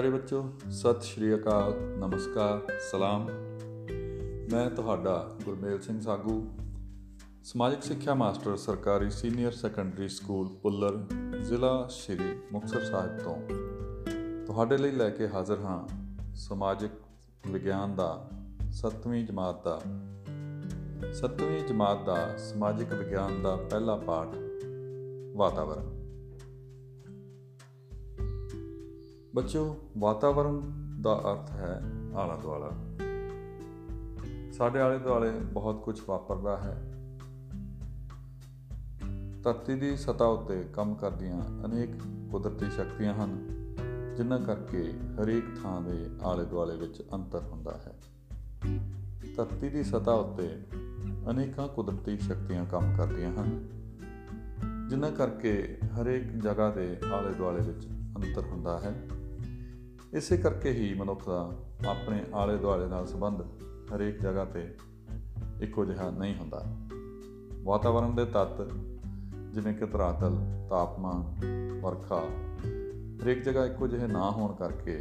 ਪਿਆਰੇ ਬੱਚੋ, ਸਤਿ ਸ਼੍ਰੀ ਅਕਾਲ, ਨਮਸਕਾਰ, ਸਲਾਮ। ਮੈਂ ਤੁਹਾਡਾ ਗੁਰਮੇਲ ਸਿੰਘ ਸਾਗੂ, ਸਮਾਜਿਕ ਸਿੱਖਿਆ ਮਾਸਟਰ, ਸਰਕਾਰੀ ਸੀਨੀਅਰ ਸੈਕੰਡਰੀ ਸਕੂਲ, ਪੁੱਲਰ, ਜ਼ਿਲ੍ਹਾ ਸ਼੍ਰੀ ਮੁਕਤਸਰ ਸਾਹਿਬ ਤੋਂ। ਤੁਹਾਡੇ ਲਈ ਲੈ ਕੇ ਹਾਜ਼ਰ ਹਾਂ ਸਮਾਜਿਕ ਵਿਗਿਆਨ ਦਾ 7ਵੀਂ ਜਮਾਤ ਦਾ। 7ਵੀਂ ਜਮਾਤ ਦਾ ਸਮਾਜਿਕ ਵਿਗਿਆਨ ਦਾ ਪਹਿਲਾ ਪਾਠ ਵਾਤਾਵਰਣ। ਬੱਚੋ ਵਾਤਾਵਰਣ ਦਾ ਅਰਥ ਹੈ ਆਲਾ ਦੁਆਲਾ ਸਾਡੇ ਆਲੇ ਦੁਆਲੇ ਬਹੁਤ ਕੁਝ ਵਾਪਰਦਾ ਹੈ। ਧਰਤੀ ਦੀ ਸਤਾ ਉੱਤੇ ਕੰਮ ਕਰਦੀਆਂ ਅਨੇਕ ਕੁਦਰਤੀ ਸ਼ਕਤੀਆਂ ਹਨ, ਜਿਨ੍ਹਾਂ ਕਰਕੇ ਹਰੇਕ ਥਾਂ ਦੇ ਆਲੇ ਦੁਆਲੇ ਵਿੱਚ ਅੰਤਰ ਹੁੰਦਾ ਹੈ। ਧਰਤੀ ਦੀ ਸਤਾ ਉੱਤੇ ਅਨੇਕਾਂ ਕੁਦਰਤੀ ਸ਼ਕਤੀਆਂ ਕੰਮ ਕਰਦੀਆਂ ਹਨ, ਜਿਨ੍ਹਾਂ ਕਰਕੇ ਹਰੇਕ ਜਗ੍ਹਾ ਦੇ ਆਲੇ ਦੁਆਲੇ ਵਿੱਚ ਅੰਤਰ ਹੁੰਦਾ ਹੈ। ਇਸੇ ਕਰਕੇ ਹੀ ਮਨੁੱਖ ਦਾ ਆਪਣੇ ਆਲੇ ਦੁਆਲੇ ਨਾਲ ਸੰਬੰਧ ਹਰੇਕ ਜਗ੍ਹਾ ਤੇ ਇੱਕੋ ਜਿਹਾ ਨਹੀਂ ਹੁੰਦਾ। ਵਾਤਾਵਰਣ ਦੇ ਤੱਤ ਜਿਵੇਂ ਕਿ ਧਰਾਤਲ, ਤਾਪਮਾਨ, ਵਰਖਾ, ਹਰੇਕ ਜਗ੍ਹਾ ਇੱਕੋ ਜਿਹੇ ਨਾ ਹੋਣ ਕਰਕੇ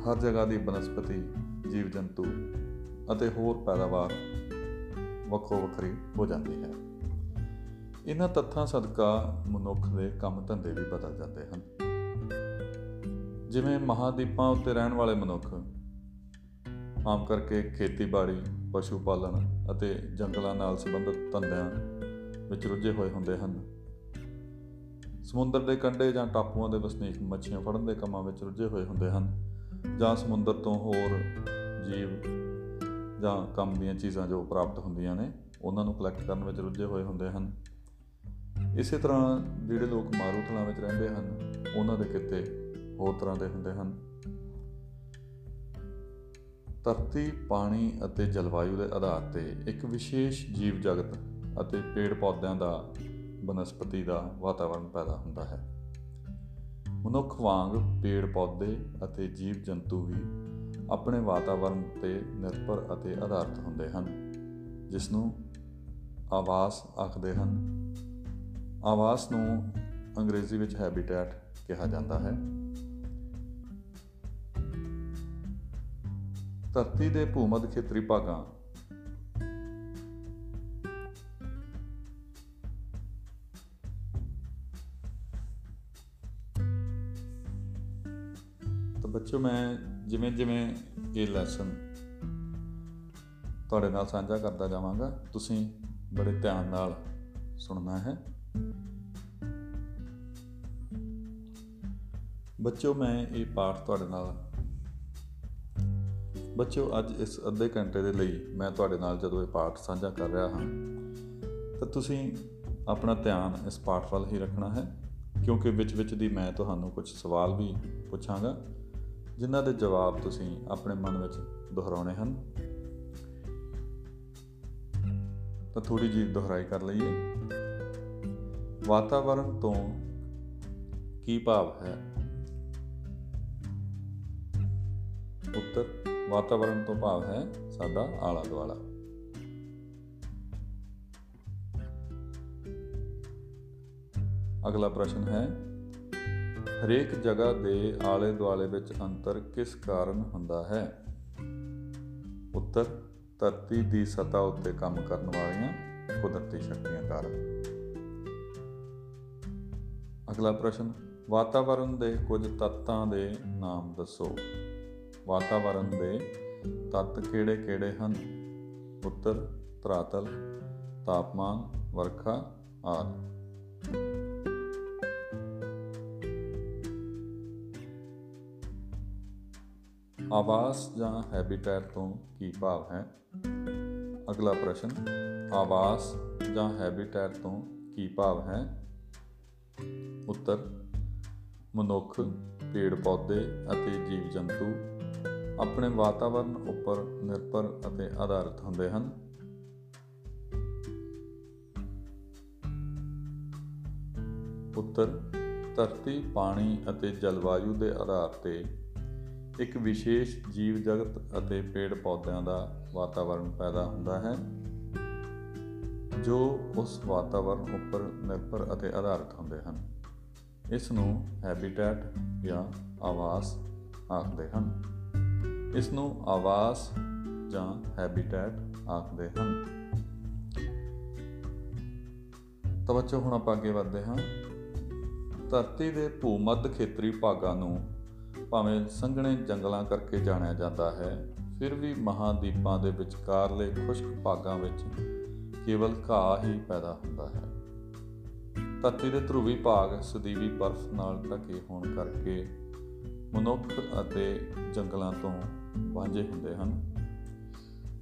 ਹਰ ਜਗ੍ਹਾ ਦੀ ਬਨਸਪਤੀ ਜੀਵ ਜੰਤੂ ਅਤੇ ਹੋਰ ਪੈਦਾਵਾਰ ਵੱਖੋ ਵੱਖਰੀ ਹੋ ਜਾਂਦੀ ਹੈ। ਇਹਨਾਂ ਤੱਥਾਂ ਸਦਕਾ ਮਨੁੱਖ ਦੇ ਕੰਮ ਧੰਦੇ ਵੀ ਬਦਲ ਜਾਂਦੇ ਹਨ। ਜਿਵੇਂ ਮਹਾਦੀਪਾਂ ਉੱਤੇ ਰਹਿਣ ਵਾਲੇ ਮਨੁੱਖ, ਆਮ ਕਰਕੇ ਖੇਤੀਬਾੜੀ, ਪਸ਼ੂ ਪਾਲਣ ਅਤੇ ਜੰਗਲਾਂ ਨਾਲ ਸੰਬੰਧਿਤ ਧੰਦਿਆਂ ਵਿੱਚ ਰੁੱਝੇ ਹੋਏ ਹੁੰਦੇ ਹਨ। ਸਮੁੰਦਰ ਦੇ ਕੰਢੇ ਜਾਂ ਟਾਪੂਆਂ ਦੇ ਵਸਨੀਕ ਮੱਛੀਆਂ ਫੜਨ ਦੇ ਕੰਮਾਂ ਵਿੱਚ ਰੁੱਝੇ ਹੋਏ ਹੁੰਦੇ ਹਨ, ਜਾਂ ਸਮੁੰਦਰ ਤੋਂ ਹੋਰ ਜੀਵ ਜਾਂ ਕੰਮ ਦੀਆਂ ਚੀਜ਼ਾਂ ਜੋ ਪ੍ਰਾਪਤ ਹੁੰਦੀਆਂ ਨੇ, ਉਹਨਾਂ ਨੂੰ ਕਲੈਕਟ ਕਰਨ ਵਿੱਚ ਰੁੱਝੇ ਹੋਏ ਹੁੰਦੇ ਹਨ। ਇਸੇ ਤਰ੍ਹਾਂ ਜਿਹੜੇ ਲੋਕ ਮਾਰੂਥਲਾਂ ਵਿੱਚ ਰਹਿੰਦੇ ਹਨ, ਉਹਨਾਂ ਦੇ ਕਿਤੇ ਹੋਰ ਤਰ੍ਹਾਂ ਦੇ ਹੁੰਦੇ ਹਨ। ਧਰਤੀ, ਪਾਣੀ ਅਤੇ ਜਲਵਾਯੂ ਦੇ ਆਧਾਰ ਤੇ ਇੱਕ ਵਿਸ਼ੇਸ਼ ਜੀਵ ਜਗਤ ਅਤੇ ਪੇੜ ਪੌਦਿਆਂ ਦਾ ਬਨਸਪਤੀ ਦਾ ਵਾਤਾਵਰਣ ਪੈਦਾ ਹੁੰਦਾ ਹੈ। ਮਨੁੱਖ ਵਾਂਗ ਪੇੜ ਪੌਦੇ ਅਤੇ ਜੀਵ ਜੰਤੂ ਵੀ ਆਪਣੇ ਵਾਤਾਵਰਣ ਤੇ ਨਿਰਭਰ ਅਤੇ ਆਧਾਰਿਤ ਹੁੰਦੇ ਹਨ ਜਿਸ ਨੂੰ ਆਵਾਸ ਆਖਦੇ ਹਨ। ਆਵਾਸ ਨੂੰ ਅੰਗਰੇਜ਼ੀ ਵਿੱਚ ਹੈਬਿਟੈਟ ਕਿਹਾ ਜਾਂਦਾ ਹੈ। ਧਰਤੀ ਦੇ ਭੂਮੱਧ ਖੇਤਰੀ ਭਾਗਾਂ। ਤਾਂ ਬੱਚੋ ਮੈਂ ਜਿਵੇਂ ਜਿਵੇਂ ਇਹ ਲੈਸਨ ਤੁਹਾਡੇ ਨਾਲ ਸਾਂਝਾ ਕਰਦਾ ਜਾਵਾਂਗਾ, ਤੁਸੀਂ ਬੜੇ ਧਿਆਨ ਨਾਲ ਸੁਣਨਾ ਹੈ। ਬੱਚੋ ਮੈਂ ਇਹ ਪਾਠ ਤੁਹਾਡੇ ਨਾਲ ਬੱਚਿਓ, ਅੱਜ ਇਸ ਅੱਧੇ ਘੰਟੇ ਦੇ ਲਈ ਮੈਂ ਤੁਹਾਡੇ ਨਾਲ ਜਦੋਂ ਇਹ ਪਾਠ ਸਾਂਝਾ ਕਰ ਰਿਹਾ ਹਾਂ, ਤਾਂ ਤੁਸੀਂ ਆਪਣਾ ਧਿਆਨ ਇਸ ਪਾਠ ਵੱਲ ਹੀ ਰੱਖਣਾ ਹੈ, ਕਿਉਂਕਿ ਵਿੱਚ ਵਿੱਚ ਦੀ ਮੈਂ ਤੁਹਾਨੂੰ ਕੁਝ ਸਵਾਲ ਵੀ ਪੁੱਛਾਂਗਾ, ਜਿਨ੍ਹਾਂ ਦੇ ਜਵਾਬ ਤੁਸੀਂ ਆਪਣੇ ਮਨ ਵਿੱਚ ਦੁਹਰਾਉਣੇ ਹਨ। ਤਾਂ ਥੋੜੀ ਜਿਹੀ ਦੁਹਰਾਈ ਕਰ ਲਈਏ। ਵਾਤਾਵਰਣ ਤੋਂ ਕੀ ਭਾਵ ਹੈ? ਉੱਤਰ। ਵਾਤਾਵਰਣ ਤੋਂ ਭਾਵ ਹੈ ਸਾਡਾ ਆਲਾ ਦੁਆਲਾ। ਅਗਲਾ ਪ੍ਰਸ਼ਨ ਹੈ, ਹਰੇਕ ਜਗ੍ਹਾ ਦੇ ਆਲੇ ਦੁਆਲੇ ਵਿੱਚ ਅੰਤਰ ਕਿਸ ਕਾਰਨ ਹੁੰਦਾ ਹੈ? ਉੱਤਰ, ਧਰਤੀ ਦੀ ਸਤਾ ਉੱਤੇ ਕੰਮ ਕਰਨ ਵਾਲੀਆਂ ਕੁਦਰਤੀ ਸ਼ਕਤੀਆਂ ਕਾਰਨ। ਅਗਲਾ ਪ੍ਰਸ਼ਨ ਵਾਤਾਵਰਣ ਦੇ ਕੁਝ ਤੱਤਾਂ ਦੇ ਨਾਮ ਦੱਸੋ। ਵਾਤਾਵਰਣ ਦੇ ਤੱਤ ਕਿਹੜੇ-ਕਿਹੜੇ ਹਨ? ਉੱਤਰ ਧਰਾਤਲ ਤਾਪਮਾਨ, ਵਰਖਾ, ਆਦਿ। ਆਵਾਸ ਜਾਂ ਹੈਬਿਟੈਟ ਤੋਂ ਕੀ ਭਾਵ ਹੈ? ਅਗਲਾ ਪ੍ਰਸ਼ਨ, ਆਵਾਸ ਜਾਂ ਹੈਬਿਟੈਟ ਤੋਂ ਕੀ ਭਾਵ ਹੈ? ਉੱਤਰ, ਮਨੁੱਖ ਪੇੜ ਪੌਦੇ ਅਤੇ ਜੀਵ ਜੰਤੂ ਆਪਣੇ ਵਾਤਾਵਰਣ ਉੱਪਰ ਨਿਰਭਰ ਅਤੇ ਆਧਾਰਿਤ ਹੁੰਦੇ ਹਨ। ਉੱਤਰ, ਧਰਤੀ, ਪਾਣੀ ਅਤੇ ਜਲਵਾਯੂ ਦੇ ਆਧਾਰ ਤੇ ਇੱਕ ਵਿਸ਼ੇਸ਼ ਜੀਵ ਜਗਤ ਅਤੇ ਪੇੜ ਪੌਦਿਆਂ ਦਾ ਵਾਤਾਵਰਣ ਪੈਦਾ ਹੁੰਦਾ ਹੈ, ਜੋ ਉਸ ਵਾਤਾਵਰਣ ਉੱਪਰ ਨਿਰਭਰ ਅਤੇ ਆਧਾਰਿਤ ਹੁੰਦੇ ਹਨ। ਇਸ ਨੂੰ ਹੈਬਿਟੈਟ ਜਾਂ ਆਵਾਸ ਆਖਦੇ ਹਨ। ਇਸ ਨੂੰ ਆਵਾਸ ਜਾਂ ਹੈਬਿਟੈਟ ਆਖਦੇ ਹਨ। ਤਵੱਜੋ ਹੁਣ ਆਪਾਂ ਅੱਗੇ ਵਧਦੇ ਹਾਂ। ਧਰਤੀ ਦੇ ਭੂ-ਮੱਧ ਖੇਤਰੀ ਭਾਗਾਂ ਨੂੰ ਭਾਵੇਂ ਸੰਘਣੇ ਜੰਗਲਾਂ ਕਰਕੇ ਜਾਣਿਆ ਜਾਂਦਾ ਹੈ, ਫਿਰ ਵੀ ਮਹਾਦੀਪਾਂ ਦੇ ਵਿਚਕਾਰਲੇ ਖੁਸ਼ਕ ਭਾਗਾਂ ਵਿੱਚ ਕੇਵਲ ਘਾਹ ਹੀ ਪੈਦਾ ਹੁੰਦਾ ਹੈ। ਧਰਤੀ ਦੇ ਧਰੂਵੀ ਭਾਗ ਸਦੀਵੀ ਬਰਫ਼ ਨਾਲ ਢਕੇ ਹੋਣ ਕਰਕੇ ਮਨੁੱਖ ਅਤੇ ਜੰਗਲਾਂ ਤੋਂ ਵਾਂਝੇ ਹੁੰਦੇ ਹਨ।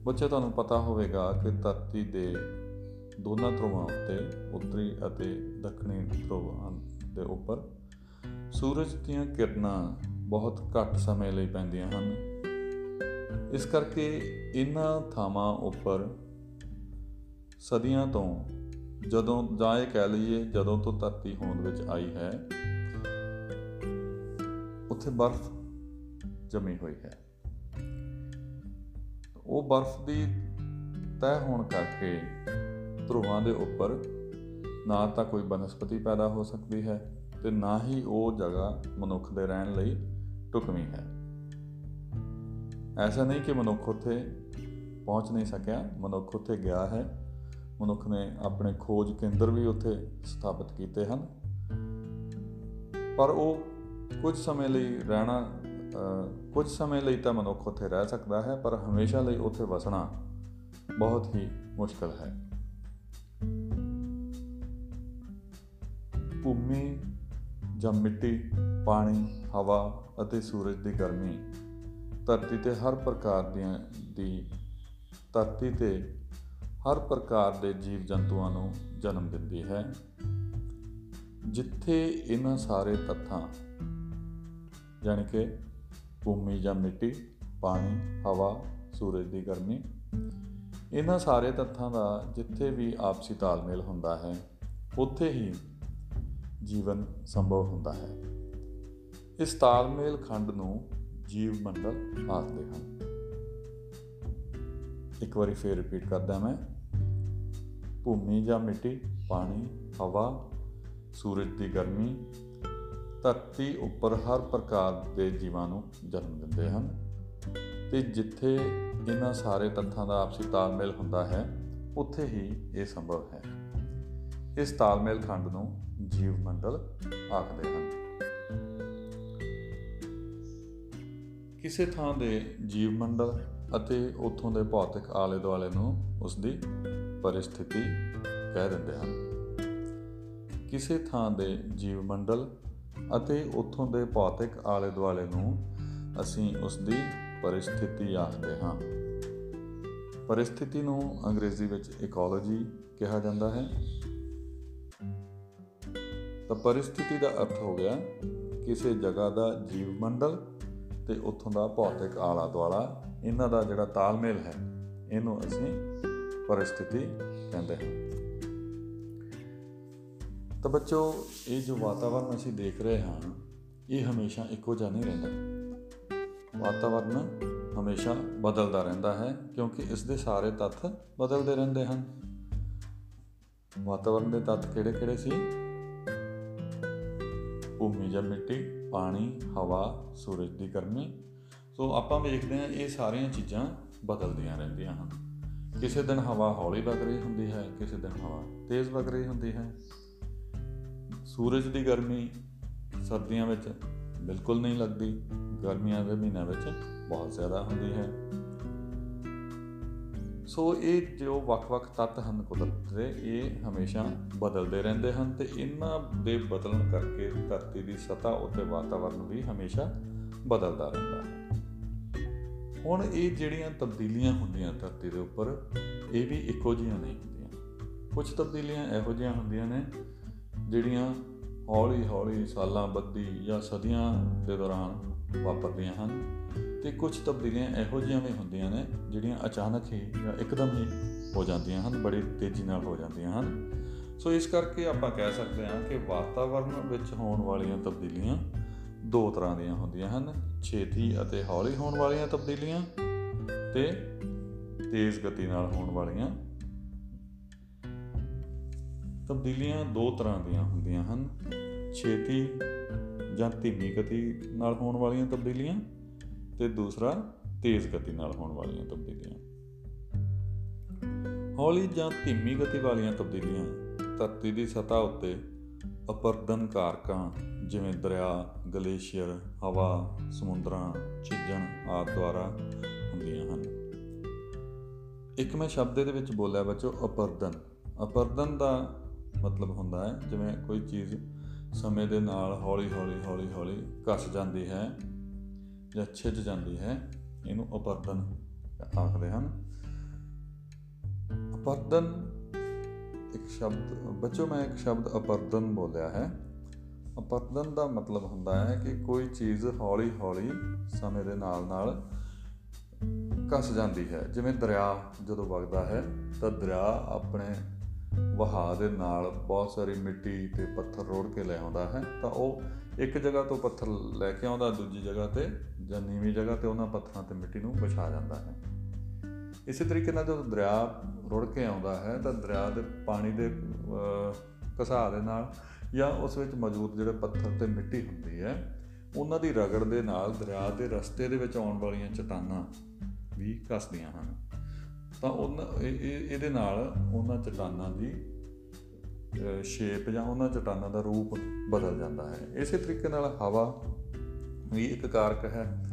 ਬੱਚੇ ਤੁਹਾਨੂੰ ਪਤਾ ਹੋਵੇਗਾ ਕਿ ਧਰਤੀ ਦੇ ਦੋਨਾਂ ਧਰੁਵਾਂ ਉੱਤੇ ਉੱਤਰੀ ਅਤੇ ਦੱਖਣੀ ਧਰੁਵਾਂ ਦੇ ਉੱਪਰ ਸੂਰਜ ਦੀਆਂ ਕਿਰਨਾਂ ਬਹੁਤ ਘੱਟ ਸਮੇਂ ਲਈ ਪੈਂਦੀਆਂ ਹਨ। ਇਸ ਕਰਕੇ ਇਹਨਾਂ ਥਾਵਾਂ ਉੱਪਰ ਸਦੀਆਂ ਤੋਂ ਜਦੋਂ, ਜਾਂ ਇਹ ਕਹਿ ਲਈਏ ਜਦੋਂ ਤੋਂ ਧਰਤੀ ਹੋਂਦ ਵਿੱਚ ਆਈ ਹੈ, ਉੱਥੇ ਬਰਫ਼ ਜਮੀ ਹੋਈ ਹੈ। ਉਹ ਬਰਫ਼ ਦੀ ਤੈਅ ਹੋਣ ਕਰਕੇ ਧਰੁਵਾਂ ਦੇ ਉੱਪਰ ਨਾ ਤਾਂ ਕੋਈ ਬਨਸਪਤੀ ਪੈਦਾ ਹੋ ਸਕਦੀ ਹੈ ਤੇ ਨਾ ਹੀ ਉਹ ਜਗ੍ਹਾ ਮਨੁੱਖ ਦੇ ਰਹਿਣ ਲਈ ਢੁਕਵੀਂ ਹੈ। ਐਸਾ ਨਹੀਂ ਕਿ ਮਨੁੱਖ ਉੱਥੇ ਪਹੁੰਚ ਨਹੀਂ ਸਕਿਆ। ਮਨੁੱਖ ਉੱਥੇ ਗਿਆ ਹੈ। ਮਨੁੱਖ ਨੇ ਆਪਣੇ ਖੋਜ ਕੇਂਦਰ ਵੀ ਉੱਥੇ ਸਥਾਪਿਤ ਕੀਤੇ ਹਨ। ਪਰ ਉਹ ਕੁਝ ਸਮੇਂ ਲਈ ਰਹਿਣਾ ਕੁਝ ਸਮੇਂ ਲਈ ਤਾਂ ਮਨੁੱਖ ਉੱਥੇ ਰਹਿ ਸਕਦਾ ਹੈ, ਪਰ ਹਮੇਸ਼ਾ ਲਈ ਉੱਥੇ ਵਸਣਾ ਬਹੁਤ ਹੀ ਮੁਸ਼ਕਲ ਹੈ। ਭੂਮੀ ਜਾਂ ਮਿੱਟੀ, ਪਾਣੀ, ਹਵਾ ਅਤੇ ਸੂਰਜ ਦੀ ਗਰਮੀ ਧਰਤੀ ਤੇ ਹਰ ਪ੍ਰਕਾਰ ਦੀਆਂ ਦੀ ਧਰਤੀ ਤੇ ਹਰ ਪ੍ਰਕਾਰ ਦੇ ਜੀਵ ਜੰਤੂਆਂ ਨੂੰ ਜਨਮ ਦਿੰਦੀ ਹੈ। ਜਿੱਥੇ ਇਹਨਾਂ ਸਾਰੇ ਤੱਥਾਂ, ਯਾਨੀ ਕਿ ਭੂਮੀ ਜਾਂ ਮਿੱਟੀ, ਪਾਣੀ, ਹਵਾ, ਸੂਰਜ ਦੀ ਗਰਮੀ। ਇਹਨਾਂ ਸਾਰੇ ਤੱਥਾਂ ਦਾ ਜਿੱਥੇ ਵੀ ਆਪਸੀ ਤਾਲਮੇਲ ਹੁੰਦਾ ਹੈ, ਉੱਥੇ ਹੀ ਜੀਵਨ ਸੰਭਵ ਹੁੰਦਾ ਹੈ। ਇਸ ਤਾਲਮੇਲ ਖੰਡ ਨੂੰ ਜੀਵ ਮੰਡਲ ਆਖਦੇ ਹਨ। ਇੱਕ ਵਾਰੀ ਫੇਰ ਰਿਪੀਟ ਕਰਦਾ ਮੈਂ। ਭੂਮੀ ਜਾਂ ਮਿੱਟੀ, ਪਾਣੀ, ਹਵਾ, ਸੂਰਜ ਦੀ ਗਰਮੀ ਧਰਤੀ ਉੱਪਰ ਹਰ ਪ੍ਰਕਾਰ ਦੇ ਜੀਵਾਂ ਨੂੰ ਜਨਮ ਦਿੰਦੇ ਹਨ ਤੇ ਜਿੱਥੇ ਇਹਨਾਂ ਸਾਰੇ ਤੱਥਾਂ ਦਾ ਆਪਸੀ ਤਾਲਮੇਲ ਹੁੰਦਾ ਹੈ, ਉੱਥੇ ਹੀ ਇਹ ਸੰਭਵ ਹੈ। ਇਸ ਤਾਲਮੇਲ ਖੰਡ ਨੂੰ ਜੀਵ ਮੰਡਲ ਆਖਦੇ ਹਨ। ਕਿਸੇ ਥਾਂ ਦੇ ਜੀਵ ਮੰਡਲ ਅਤੇ ਉਥੋਂ ਦੇ ਭੌਤਿਕ ਆਲੇ ਦੁਆਲੇ ਨੂੰ ਉਸ ਦੀ ਪਰਿਸਥਿਤੀ ਕਹਿ ਦਿੰਦੇ ਹਨ। ਕਿਸੇ ਥਾਂ ਦੇ ਜੀਵ ਮੰਡਲ ਅਤੇ ਉਥੋਂ ਦੇ ਭੌਤਿਕ ਆਲੇ ਦੁਆਲੇ ਨੂੰ ਅਸੀਂ ਉਸ ਦੀ ਪਰਿਸਥਿਤੀ ਆਖਦੇ ਹਾਂ। ਪਰਿਸਥਿਤੀ ਨੂੰ ਅੰਗਰੇਜ਼ੀ ਵਿੱਚ ਇਕੋਲੋਜੀ ਕਿਹਾ ਜਾਂਦਾ ਹੈ। ਤਾਂ ਪਰਿਸਥਿਤੀ ਦਾ ਅਰਥ ਹੋ ਗਿਆ ਕਿਸੇ ਜਗ੍ਹਾ ਦਾ ਜੀਵ ਮੰਡਲ ਤੇ ਉੱਥੋਂ ਦਾ ਭੌਤਿਕ ਆਲਾ ਦੁਆਲਾ ਇਹਨਾਂ ਦਾ ਜਿਹੜਾ ਤਾਲਮੇਲ ਹੈ, ਇਹਨੂੰ ਅਸੀਂ ਪਰਿਸਥਿਤੀ ਕਹਿੰਦੇ ਹਾਂ। ਤਾਂ ਬੱਚੋ, ਇਹ ਜੋ ਵਾਤਾਵਰਨ ਅਸੀਂ ਦੇਖ ਰਹੇ ਹਾਂ, ਇਹ ਹਮੇਸ਼ਾ ਇੱਕੋ ਜਿਹਾ ਨਹੀਂ ਰਹਿੰਦਾ। ਵਾਤਾਵਰਨ ਹਮੇਸ਼ਾ ਬਦਲਦਾ ਰਹਿੰਦਾ ਹੈ, ਕਿਉਂਕਿ ਇਸ ਦੇ ਸਾਰੇ ਤੱਤ ਬਦਲਦੇ ਰਹਿੰਦੇ ਹਨ। ਵਾਤਾਵਰਨ ਦੇ ਤੱਤ ਕਿਹੜੇ-ਕਿਹੜੇ ਸੀ? ਭੂਮੀ ਜਾਂ ਮਿੱਟੀ, ਪਾਣੀ, ਹਵਾ, ਸੂਰਜ ਦੀ ਗਰਮੀ। ਸੋ ਆਪਾਂ ਵੇਖਦੇ ਹਾਂ, ਇਹ ਸਾਰੀਆਂ ਚੀਜ਼ਾਂ ਬਦਲਦੀਆਂ ਰਹਿੰਦੀਆਂ ਹਨ। ਕਿਸੇ ਦਿਨ ਹਵਾ ਹੌਲੀ ਵਗ ਰਹੀ ਹੁੰਦੀ ਹੈ, ਕਿਸੇ ਦਿਨ ਹਵਾ ਤੇਜ਼ ਵਗ ਰਹੀ ਹੁੰਦੀ ਹੈ। ਸੂਰਜ ਦੀ ਗਰਮੀ ਸਰਦੀਆਂ ਵਿੱਚ ਬਿਲਕੁਲ ਨਹੀਂ ਲੱਗਦੀ, ਗਰਮੀਆਂ ਦੇ ਮਹੀਨਿਆਂ ਵਿੱਚ ਬਹੁਤ ਜ਼ਿਆਦਾ ਹੁੰਦੀ ਹੈ। ਸੋ ਇਹ ਜੋ ਵੱਖ-ਵੱਖ ਤੱਤ ਹਨ ਕੁਦਰਤ ਦੇ, ਇਹ ਹਮੇਸ਼ਾ ਬਦਲਦੇ ਰਹਿੰਦੇ ਹਨ ਤੇ ਇਹਨਾਂ ਦੇ ਬਦਲਣ ਕਰਕੇ ਧਰਤੀ ਦੀ ਸਤਾ ਉੱਤੇ ਵਾਤਾਵਰਣ ਵੀ ਹਮੇਸ਼ਾ ਬਦਲਦਾ ਰਹਿੰਦਾ ਹੈ। ਹੁਣ ਇਹ ਜਿਹੜੀਆਂ ਤਬਦੀਲੀਆਂ ਹੁੰਦੀਆਂ ਧਰਤੀ ਦੇ ਉੱਪਰ, ਇਹ ਵੀ ਇੱਕੋ ਜਿਹੀਆਂ ਨਹੀਂ ਹੁੰਦੀਆਂ। ਕੁਝ ਤਬਦੀਲੀਆਂ ਇਹੋ ਜਿਹੀਆਂ ਹੁੰਦੀਆਂ ਨੇ ਜਿਹੜੀਆਂ ਹੌਲੀ-ਹੌਲੀ ਸਾਲਾਂ ਬੱਦੀ ਜਾਂ ਸਦੀਆਂ ਦੇ ਦੌਰਾਨ ਵਾਪਰਦੀਆਂ ਹਨ ਤੇ ਕੁਝ ਤਬਦੀਲੀਆਂ ਇਹੋ ਜਿਹੀਆਂ ਵੀ ਹੁੰਦੀਆਂ ਨੇ ਜਿਹੜੀਆਂ ਅਚਾਨਕ ਹੀ ਜਾਂ ਇੱਕਦਮ ਹੀ ਹੋ ਜਾਂਦੀਆਂ ਹਨ, ਬੜੀ ਤੇਜ਼ੀ ਨਾਲ ਹੋ ਜਾਂਦੀਆਂ ਹਨ। ਸੋ ਇਸ ਕਰਕੇ ਆਪਾਂ ਕਹਿ ਸਕਦੇ ਹਾਂ ਕਿ ਵਾਤਾਵਰਣ ਵਿੱਚ ਹੋਣ ਵਾਲੀਆਂ ਤਬਦੀਲੀਆਂ ਦੋ ਤਰ੍ਹਾਂ ਦੀਆਂ ਹੁੰਦੀਆਂ ਹਨ, ਛੇਤੀ ਅਤੇ ਹੌਲੀ ਹੋਣ ਵਾਲੀਆਂ ਤਬਦੀਲੀਆਂ ਤੇ ਤੇਜ਼ ਗਤੀ ਨਾਲ ਹੋਣ ਵਾਲੀਆਂ ਤਬਦੀਲੀਆਂ ਦੋ ਤਰ੍ਹਾਂ ਦੀਆਂ ਹੁੰਦੀਆਂ ਹਨ, ਛੇਤੀ ਜਾਂ ਧੀਮੀ ਗਤੀ ਨਾਲ ਹੋਣ ਵਾਲੀਆਂ ਤਬਦੀਲੀਆਂ ਤੇ ਦੂਸਰਾ ਤੇਜ਼ ਗਤੀ ਨਾਲ ਹੋਣ ਵਾਲੀਆਂ ਤਬਦੀਲੀਆਂ। ਹੌਲੀ ਜਾਂ ਧੀਮੀ ਗਤੀ ਵਾਲੀਆਂ ਤਬਦੀਲੀਆਂ ਧਰਤੀ ਦੀ ਸਤ੍ਹਾ ਉੱਤੇ ਅਪਰਦਨ ਕਾਰਕਾਂ ਜਿਵੇਂ ਦਰਿਆ, ਗਲੇਸ਼ੀਅਰ, ਹਵਾ, ਸਮੁੰਦਰਾਂ ਛਿੱਜਣ ਆਦਿ ਦੁਆਰਾ ਹੁੰਦੀਆਂ ਹਨ। ਇੱਕ ਮੈਂ ਸ਼ਬਦ ਦੇ ਵਿੱਚ ਬੋਲਿਆ, ਬੱਚੋ, ਅਪਰਦਨ। ਅਪਰਦਨ ਦਾ ਮਤਲਬ ਹੁੰਦਾ ਹੈ, ਜਿਵੇਂ ਕੋਈ ਚੀਜ਼ ਸਮੇਂ ਦੇ ਨਾਲ ਹੌਲੀ ਹੌਲੀ ਹੌਲੀ ਹੌਲੀ ਘਸ ਜਾਂਦੀ ਹੈ ਜਾਂ ਛਿੱਜ ਜਾਂਦੀ ਹੈ, ਇਹਨੂੰ ਅਪਰਦਨ ਆਖਦੇ ਹਨ। ਅਪਰਦਨ ਇੱਕ ਸ਼ਬਦ, ਬੱਚੋ ਮੈਂ ਇੱਕ ਸ਼ਬਦ ਅਪਰਦਨ ਬੋਲਿਆ ਹੈ। ਅਪਰਦਨ ਦਾ ਮਤਲਬ ਹੁੰਦਾ ਹੈ ਕਿ ਕੋਈ ਚੀਜ਼ ਹੌਲੀ ਹੌਲੀ ਸਮੇਂ ਦੇ ਨਾਲ ਨਾਲ ਘਸ ਜਾਂਦੀ ਹੈ। ਜਿਵੇਂ ਦਰਿਆ ਜਦੋਂ ਵਗਦਾ ਹੈ, ਤਾਂ ਦਰਿਆ ਆਪਣੇ ਵਹਾਅ ਦੇ ਨਾਲ ਬਹੁਤ ਸਾਰੀ ਮਿੱਟੀ ਤੇ ਪੱਥਰ ਰੋੜ ਕੇ ਲੈ ਆਉਂਦਾ ਹੈ। ਤਾਂ ਉਹ ਇੱਕ ਜਗ੍ਹਾ ਤੋਂ ਪੱਥਰ ਲੈ ਕੇ ਆਉਂਦਾ, ਦੂਜੀ ਜਗ੍ਹਾ ਤੇ ਜਾਂ ਨੀਵੀਂ ਜਗ੍ਹਾ ਤੇ ਉਹਨਾਂ ਪੱਥਰਾਂ ਤੇ ਮਿੱਟੀ ਨੂੰ ਵਿਛਾ ਜਾਂਦਾ ਹੈ। ਇਸੇ ਤਰੀਕੇ ਨਾਲ ਜਦੋਂ ਦਰਿਆ ਰੁੜ ਕੇ ਆਉਂਦਾ ਹੈ, ਤਾਂ ਦਰਿਆ ਦੇ ਪਾਣੀ ਦੇ ਘਸਾ ਦੇ ਨਾਲ ਜਾਂ ਉਸ ਵਿੱਚ ਮੌਜੂਦ ਜਿਹੜੇ ਪੱਥਰ ਤੇ ਮਿੱਟੀ ਹੁੰਦੀ ਹੈ, ਉਹਨਾਂ ਦੀ ਰਗੜ ਦੇ ਨਾਲ ਦਰਿਆ ਦੇ ਰਸਤੇ ਦੇ ਵਿੱਚ ਆਉਣ ਵਾਲੀਆਂ ਚਟਾਨਾਂ ਵੀ ਘਸਦੀਆਂ ਹਨ। ਤਾਂ ਉਹਨਾਂ ਇਹਦੇ ਨਾਲ ਉਹਨਾਂ ਚਟਾਨਾਂ ਦੀ ਸ਼ੇਪ ਜਾਂ ਉਹਨਾਂ ਚਟਾਨਾਂ ਦਾ ਰੂਪ ਬਦਲ ਜਾਂਦਾ ਹੈ। ਇਸੇ ਤਰੀਕੇ ਨਾਲ ਹਵਾ ਵੀ ਇੱਕ ਕਾਰਕ ਹੈ,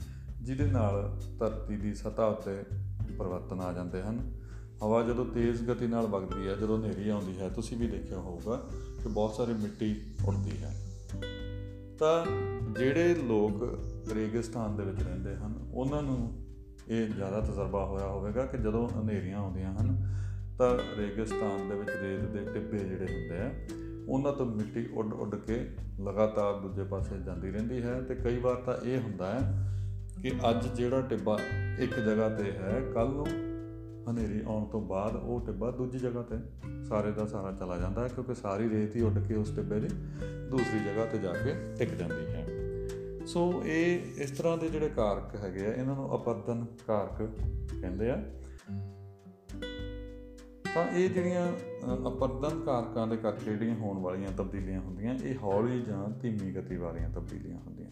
ਜਿਹਦੇ ਨਾਲ ਧਰਤੀ ਦੀ ਸਤ੍ਹਾ ਉੱਤੇ ਪਰਿਵਰਤਨ ਆ ਜਾਂਦੇ ਹਨ। ਹਵਾ ਜਦੋਂ ਤੇਜ਼ ਗਤੀ ਨਾਲ ਵਗਦੀ ਹੈ, ਜਦੋਂ ਹਨੇਰੀ ਆਉਂਦੀ ਹੈ, ਤੁਸੀਂ ਵੀ ਦੇਖਿਆ ਹੋਊਗਾ ਕਿ ਬਹੁਤ ਸਾਰੀ ਮਿੱਟੀ ਉੱਡਦੀ ਹੈ। ਤਾਂ ਜਿਹੜੇ ਲੋਕ ਰੇਗਿਸਤਾਨ ਦੇ ਵਿੱਚ ਰਹਿੰਦੇ ਹਨ, ਉਹਨਾਂ ਨੂੰ ਇਹ ਜ਼ਿਆਦਾ ਤਜਰਬਾ ਹੋਇਆ ਹੋਵੇਗਾ ਕਿ ਜਦੋਂ ਹਨੇਰੀਆਂ ਆਉਂਦੀਆਂ ਹਨ, ਤਾਂ ਰੇਗਿਸਤਾਨ ਦੇ ਵਿੱਚ ਰੇਤ ਦੇ ਟਿੱਬੇ ਜਿਹੜੇ ਹੁੰਦੇ ਆ, ਉਹਨਾਂ ਤੋਂ ਮਿੱਟੀ ਉੱਡ ਉੱਡ ਕੇ ਲਗਾਤਾਰ ਦੂਜੇ ਪਾਸੇ ਜਾਂਦੀ ਰਹਿੰਦੀ ਹੈ ਤੇ ਕਈ ਵਾਰ ਤਾਂ ਇਹ ਹੁੰਦਾ ਹੈ ਕਿ ਅੱਜ ਜਿਹੜਾ ਟਿੱਬਾ ਇੱਕ ਜਗ੍ਹਾ ਤੇ ਹੈ ਕੱਲ ਨੂੰ ਹਨੇਰੀ ਆਉਣ ਤੋਂ ਬਾਅਦ ਉਹ ਟਿੱਬਾ ਦੂਜੀ ਜਗ੍ਹਾ ਤੇ ਸਾਰੇ ਦਾ ਸਾਰਾ ਚਲਾ ਜਾਂਦਾ ਹੈ ਕਿਉਂਕਿ ਸਾਰੀ ਰੇਤ ਹੀ ਉੱਡ ਕੇ ਉਸ ਟਿੱਬੇ ਦੀ ਦੂਸਰੀ ਜਗ੍ਹਾ ਤੇ ਜਾ ਕੇ ਟਿਕ ਜਾਂਦੀ ਹੈ। ਸੋ ਇਹ ਇਸ ਤਰ੍ਹਾਂ ਦੇ ਜਿਹੜੇ ਕਾਰਕ ਹੈਗੇ ਆ, ਇਹਨਾਂ ਨੂੰ ਅਪਰਦਨ ਕਾਰਕ ਕਹਿੰਦੇ ਆ। ਤਾਂ ਇਹ ਜਿਹੜੀਆਂ ਅਪਰਦਨ ਕਾਰਕਾਂ ਦੇ ਕਰਕੇ ਜਿਹੜੀਆਂ ਹੋਣ ਵਾਲੀਆਂ ਤਬਦੀਲੀਆਂ ਹੁੰਦੀਆਂ, ਇਹ ਹੌਲੀ ਜਾਂ ਧੀਮੀ ਗਤੀ ਵਾਲੀਆਂ ਤਬਦੀਲੀਆਂ ਹੁੰਦੀਆਂ।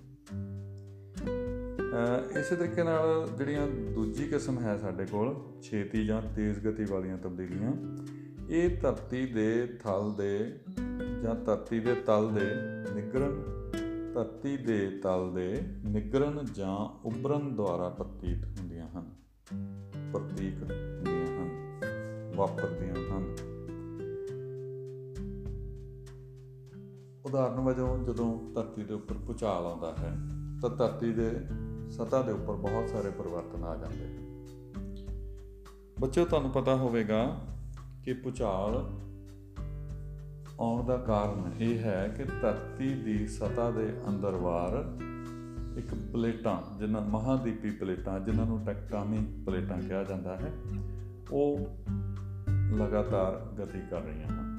ਇਸੇ ਤਰੀਕੇ ਨਾਲ ਜਿਹੜੀਆਂ ਦੂਜੀ ਕਿਸਮ ਹੈ ਸਾਡੇ ਕੋਲ, ਛੇਤੀ ਜਾਂ ਤੇਜ਼ ਗਤੀ ਵਾਲੀਆਂ ਤਬਦੀਲੀਆਂ, ਇਹ ਧਰਤੀ ਦੇ ਥਲ ਦੇ ਜਾਂ ਧਰਤੀ ਦੇ ਤਲ ਦੇ ਨਿਗਰਨ ਧਰਤੀ ਦੇ ਤਲ ਦੇ ਨਿਗਰਨ ਜਾਂ ਉਭਰਨ ਦੁਆਰਾ ਪ੍ਰਤੀਤ ਹੁੰਦੀਆਂ ਹਨ, ਪ੍ਰਤੀਕ ਹੁੰਦੀਆਂ ਹਨ, ਵਾਪਰਦੀਆਂ ਹਨ। ਉਦਾਹਰਨ ਵਜੋਂ, ਜਦੋਂ ਧਰਤੀ ਦੇ ਉੱਪਰ ਭੂਚਾਲ ਆਉਂਦਾ ਹੈ, ਤਾਂ ਧਰਤੀ ਦੇ ਸਤ੍ਹਾ ਦੇ ਉੱਪਰ ਬਹੁਤ ਸਾਰੇ ਪਰਿਵਰਤਨ ਆ ਜਾਂਦੇ ਹਨ। ਬੱਚਿਓ, ਤੁਹਾਨੂੰ ਪਤਾ ਹੋਵੇਗਾ ਕਿ ਭੂਚਾਲ ਆਉਣ ਦਾ ਕਾਰਨ ਇਹ ਹੈ ਕਿ ਧਰਤੀ ਦੀ ਸਤ੍ਹਾ ਦੇ ਅੰਦਰਵਾਰ ਇੱਕ ਪਲੇਟਾਂ, ਜਿਨ੍ਹਾਂ ਮਹਾਦੀਪੀ ਪਲੇਟਾਂ, ਜਿਨ੍ਹਾਂ ਨੂੰ ਟੈਕਟੋਨਿਕ ਪਲੇਟਾਂ ਕਿਹਾ ਜਾਂਦਾ ਹੈ, ਉਹ ਲਗਾਤਾਰ ਗਤੀ ਕਰ ਰਹੀਆਂ ਹਨ।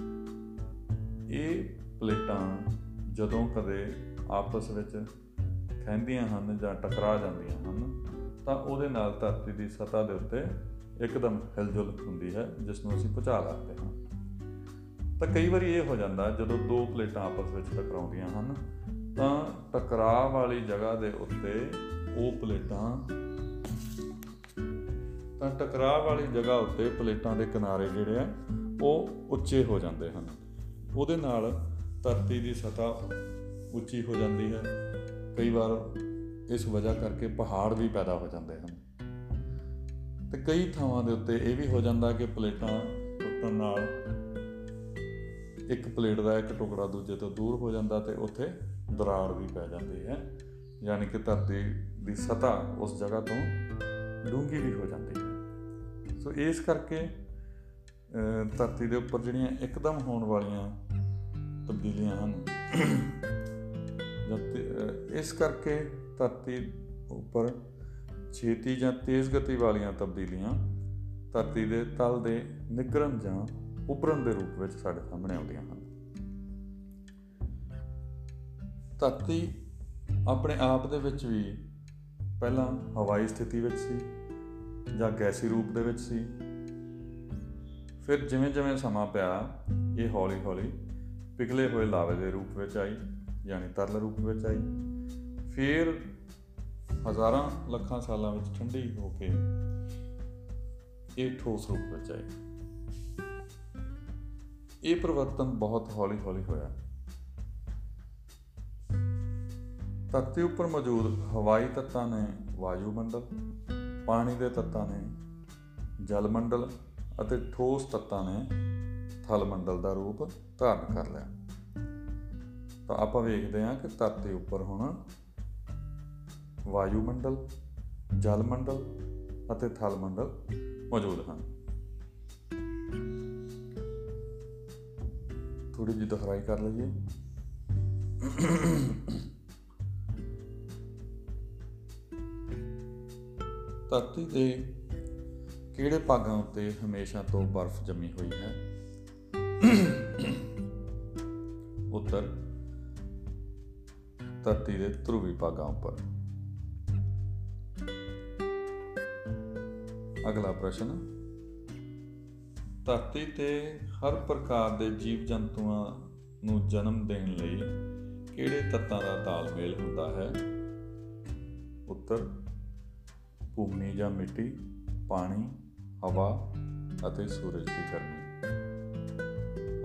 ਇਹ ਪਲੇਟਾਂ ਜਦੋਂ ਕਦੇ ਆਪਸ ਵਿੱਚ ਖੈਂਦੀਆਂ ਹਨ ਜਾਂ ਟਕਰਾ ਜਾਂਦੀਆਂ ਹਨ, ਤਾਂ ਉਹਦੇ ਨਾਲ ਧਰਤੀ ਦੀ ਸਤ੍ਹਾ ਦੇ ਉੱਤੇ ਇੱਕਦਮ ਹਿਲਜੁਲ ਹੁੰਦੀ ਹੈ, ਜਿਸ ਨੂੰ ਅਸੀਂ ਭੁਚਾਲ ਆਖਦੇ ਹਾਂ। ਤਾਂ ਕਈ ਵਾਰੀ ਇਹ ਹੋ ਜਾਂਦਾ, ਜਦੋਂ ਦੋ ਪਲੇਟਾਂ ਆਪਸ ਵਿੱਚ ਟਕਰਾਉਂਦੀਆਂ ਹਨ, ਤਾਂ ਟਕਰਾਅ ਵਾਲੀ ਜਗ੍ਹਾ ਦੇ ਉੱਤੇ ਉਹ ਪਲੇਟਾਂ, ਤਾਂ ਟਕਰਾਅ ਵਾਲੀ ਜਗ੍ਹਾ ਉੱਤੇ ਪਲੇਟਾਂ ਦੇ ਕਿਨਾਰੇ ਜਿਹੜੇ ਆ, ਉਹ ਉੱਚੇ ਹੋ ਜਾਂਦੇ ਹਨ। ਉਹਦੇ ਨਾਲ ਧਰਤੀ ਦੀ ਸਤ੍ਹਾ ਉੱਚੀ ਹੋ ਜਾਂਦੀ ਹੈ। ਕਈ ਵਾਰ ਇਸ ਵਜ੍ਹਾ ਕਰਕੇ ਪਹਾੜ ਵੀ ਪੈਦਾ ਹੋ ਜਾਂਦੇ ਹਨ। ਤੇ ਕਈ ਥਾਵਾਂ ਦੇ ਉੱਤੇ ਇਹ ਵੀ ਹੋ ਜਾਂਦਾ ਕਿ ਪਲੇਟਾਂ ਟੁੱਟਣ ਨਾਲ ਇੱਕ ਪਲੇਟ ਦਾ ਇੱਕ ਟੁਕੜਾ ਦੂਜੇ ਤੋਂ ਦੂਰ ਹੋ ਜਾਂਦਾ ਤੇ ਉੱਥੇ ਦਰਾੜ ਵੀ ਪੈ ਜਾਂਦੀ ਹੈ। ਯਾਨੀ ਕਿ ਧਰਤੀ ਦੀ ਸਤ੍ਹਾ ਉਸ ਜਗ੍ਹਾ ਤੋਂ ਡੂੰਘੀ ਵੀ ਹੋ ਜਾਂਦੀ ਹੈ। ਸੋ ਇਸ ਕਰਕੇ ਧਰਤੀ ਦੇ ਉੱਪਰ ਜਿਹੜੀਆਂ ਇੱਕਦਮ ਹੋਣ ਵਾਲੀਆਂ ਤਬਦੀਲੀਆਂ ਹਨ। ਇਸ ਕਰਕੇ ਧਰਤੀ ਉੱਪਰ ਛੇਤੀ ਜਾਂ ਤੇਜ਼ ਗਤੀ ਵਾਲੀਆਂ ਤਬਦੀਲੀਆਂ ਧਰਤੀ ਦੇ ਤਲ ਦੇ ਨਿਗਰਨ ਜਾਂ ਉਭਰਨ ਦੇ ਰੂਪ ਵਿੱਚ ਸਾਡੇ ਸਾਹਮਣੇ ਆਉਂਦੀਆਂ ਹਨ। ਧਰਤੀ ਆਪਣੇ ਆਪ ਦੇ ਵਿੱਚ ਵੀ ਪਹਿਲਾਂ ਹਵਾਈ ਸਥਿਤੀ ਵਿੱਚ ਸੀ ਜਾਂ ਗੈਸੀ ਰੂਪ ਦੇ ਵਿੱਚ ਸੀ। ਫਿਰ ਜਿਵੇਂ ਜਿਵੇਂ ਸਮਾਂ ਪਿਆ, ਇਹ ਹੌਲੀ-ਹੌਲੀ ਪਿਘਲੇ ਹੋਏ ਲਾਵੇ ਦੇ ਰੂਪ ਵਿੱਚ ਆਈ, ਯਾਨੀ ਤਰਲ ਰੂਪ ਵਿੱਚ ਆਈ। ਫਿਰ ਹਜ਼ਾਰਾਂ ਲੱਖਾਂ ਸਾਲਾਂ ਵਿੱਚ ਠੰਡੀ ਹੋ ਕੇ ਇਹ ਠੋਸ ਰੂਪ ਵਿੱਚ ਆਈ। ਇਹ ਪਰਿਵਰਤਨ ਬਹੁਤ ਹੌਲੀ-ਹੌਲੀ ਹੋਇਆ। ਧਰਤੀ ਉੱਪਰ ਮੌਜੂਦ ਹਵਾਈ ਤੱਤਾਂ ਨੇ ਵਾਯੂਮੰਡਲ ਪਾਣੀ ਦੇ ਤੱਤਾਂ ਨੇ ਜਲ ਮੰਡਲ ਅਤੇ ਠੋਸ ਤੱਤਾਂ ਨੇ ਥਲ ਮੰਡਲ ਦਾ ਰੂਪ ਧਾਰਨ ਕਰ ਲਿਆ। ਤਾਂ ਆਪਾਂ ਵੇਖਦੇ ਹਾਂ ਕਿ ਧਰਤੀ ਉੱਪਰ ਹੁਣ ਵਾਯੂਮੰਡਲ ਜਲ ਮੰਡਲ ਅਤੇ ਥਲ ਮੰਡਲ ਮੌਜੂਦ ਹਨ। ਥੋੜੀ ਜਿਹੀ ਦੁਹਰਾਈ ਕਰ ਲਈਏ। ਧਰਤੀ ਦੇ ਕਿਹੜੇ ਭਾਗਾਂ ਉੱਤੇ ਹਮੇਸ਼ਾ ਤੋਂ ਬਰਫ਼ ਜੰਮੀ ਹੋਈ ਹੈ? ਉੱਤਰ, ਧਰਤੀ ਦੇ ਧਰੂਵੀ ਭਾਗਾਂ ਉੱਪਰ। ਅਗਲਾ ਪ੍ਰਸ਼ਨ ਧਰਤੀ ਤੇ ਹਰ ਪ੍ਰਕਾਰ ਦੇ ਜੀਵ ਜੰਤੂਆਂ ਨੂੰ ਜਨਮ ਦੇਣ ਲਈ ਕਿਹੜੇ ਤੱਤਾਂ ਦਾ ਤਾਲਮੇਲ ਹੁੰਦਾ ਹੈ? ਉੱਤਰ, ਭੂਮੀ ਜਾਂ ਮਿੱਟੀ, ਪਾਣੀ, ਹਵਾ ਅਤੇ ਸੂਰਜ ਦੀ ਗਰਮੀ।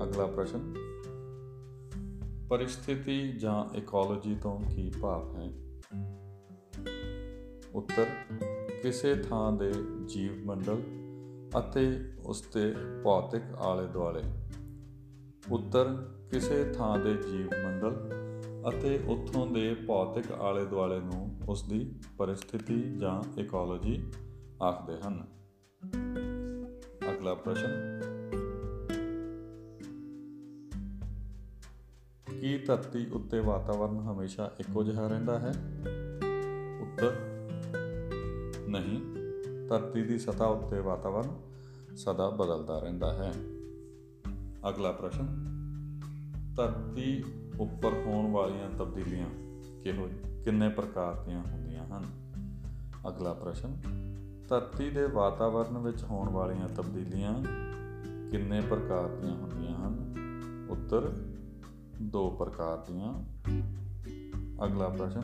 ਅਗਲਾ ਪ੍ਰਸ਼ਨ। ਪਰਿਸਥਿਤੀ ਜਾਂ ਇਕੋਲੋਜੀ ਤੋਂ ਕੀ ਭਾਵ ਹੈ? ਉੱਤਰ, ਕਿਸੇ ਥਾਂ ਦੇ ਜੀਵ ਮੰਡਲ ਅਤੇ ਉਸ ਦੇ ਭੌਤਿਕ ਆਲੇ ਦੁਆਲੇ ਉੱਤਰ ਕਿਸੇ ਥਾਂ ਦੇ ਜੀਵ ਮੰਡਲ ਅਤੇ ਉੱਥੋਂ ਦੇ ਭੌਤਿਕ ਆਲੇ ਦੁਆਲੇ ਨੂੰ ਉਸ ਦੀ ਪਰਿਸਥਿਤੀ ਜਾਂ ਇਕੋਲੋਜੀ ਆਖਦੇ ਹਨ। ਅਗਲਾ ਪ੍ਰਸ਼ਨ। ਕੀ ਧਰਤੀ ਉੱਤੇ ਵਾਤਾਵਰਣ ਹਮੇਸ਼ਾ ਇੱਕੋ ਜਿਹਾ ਰਹਿੰਦਾ ਹੈ? ਉੱਤਰ, ਨਹੀਂ। ਧਰਤੀ ਦੀ ਸਤ੍ਹਾ ਉੱਤੇ ਵਾਤਾਵਰਣ ਸਦਾ ਬਦਲਦਾ ਰਹਿੰਦਾ ਹੈ। ਅਗਲਾ ਪ੍ਰਸ਼ਨ, ਧਰਤੀ ਉੱਪਰ ਹੋਣ ਵਾਲੀਆਂ ਤਬਦੀਲੀਆਂ ਕਿਹੋ, ਕਿੰਨੇ ਪ੍ਰਕਾਰ ਦੀਆਂ ਹੁੰਦੀਆਂ ਹਨ? ਅਗਲਾ ਪ੍ਰਸ਼ਨ, ਧਰਤੀ ਦੇ ਵਾਤਾਵਰਣ ਵਿੱਚ ਹੋਣ ਵਾਲੀਆਂ ਤਬਦੀਲੀਆਂ ਕਿੰਨੇ ਪ੍ਰਕਾਰ ਦੀਆਂ ਹੁੰਦੀਆਂ ਹਨ? ਉੱਤਰ, ਦੋ ਪ੍ਰਕਾਰ ਦੀਆਂ। ਅਗਲਾ ਪ੍ਰਸ਼ਨ,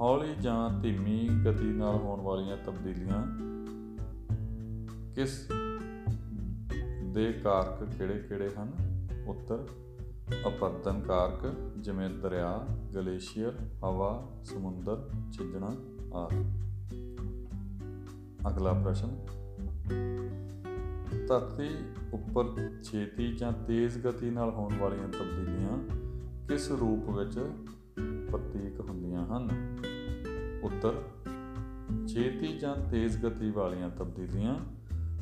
ਹੌਲੀ ਜਾਂ ਧੀਮੀ ਗਤੀ ਨਾਲ ਹੋਣ ਵਾਲੀਆਂ ਤਬਦੀਲੀਆਂ ਕਿਸ ਦੇ ਕਾਰਕ ਕਿਹੜੇ-ਕਿਹੜੇ ਹਨ? ਉੱਤਰ, ਅਪਰਦਨ ਕਾਰਕ, ਜਿਵੇਂ ਦਰਿਆ, ਗਲੇਸ਼ੀਅਰ, ਹਵਾ, ਸਮੁੰਦਰ, ਛਿਜਣਾ ਆਦਿ। ਅਗਲਾ ਪ੍ਰਸ਼ਨ। ਧਰਤੀ ਉੱਪਰ ਛੇਤੀ ਜਾਂ ਤੇਜ਼ ਗਤੀ ਨਾਲ ਹੋਣ ਵਾਲੀਆਂ ਤਬਦੀਲੀਆਂ ਕਿਸ ਰੂਪ ਵਿੱਚ ਪ੍ਰਤੀਕ ਹੁੰਦੀਆਂ ਹਨ? ਉੱਤਰ, ਛੇਤੀ ਜਾਂ ਤੇਜ਼ ਗਤੀ ਵਾਲੀਆਂ ਤਬਦੀਲੀਆਂ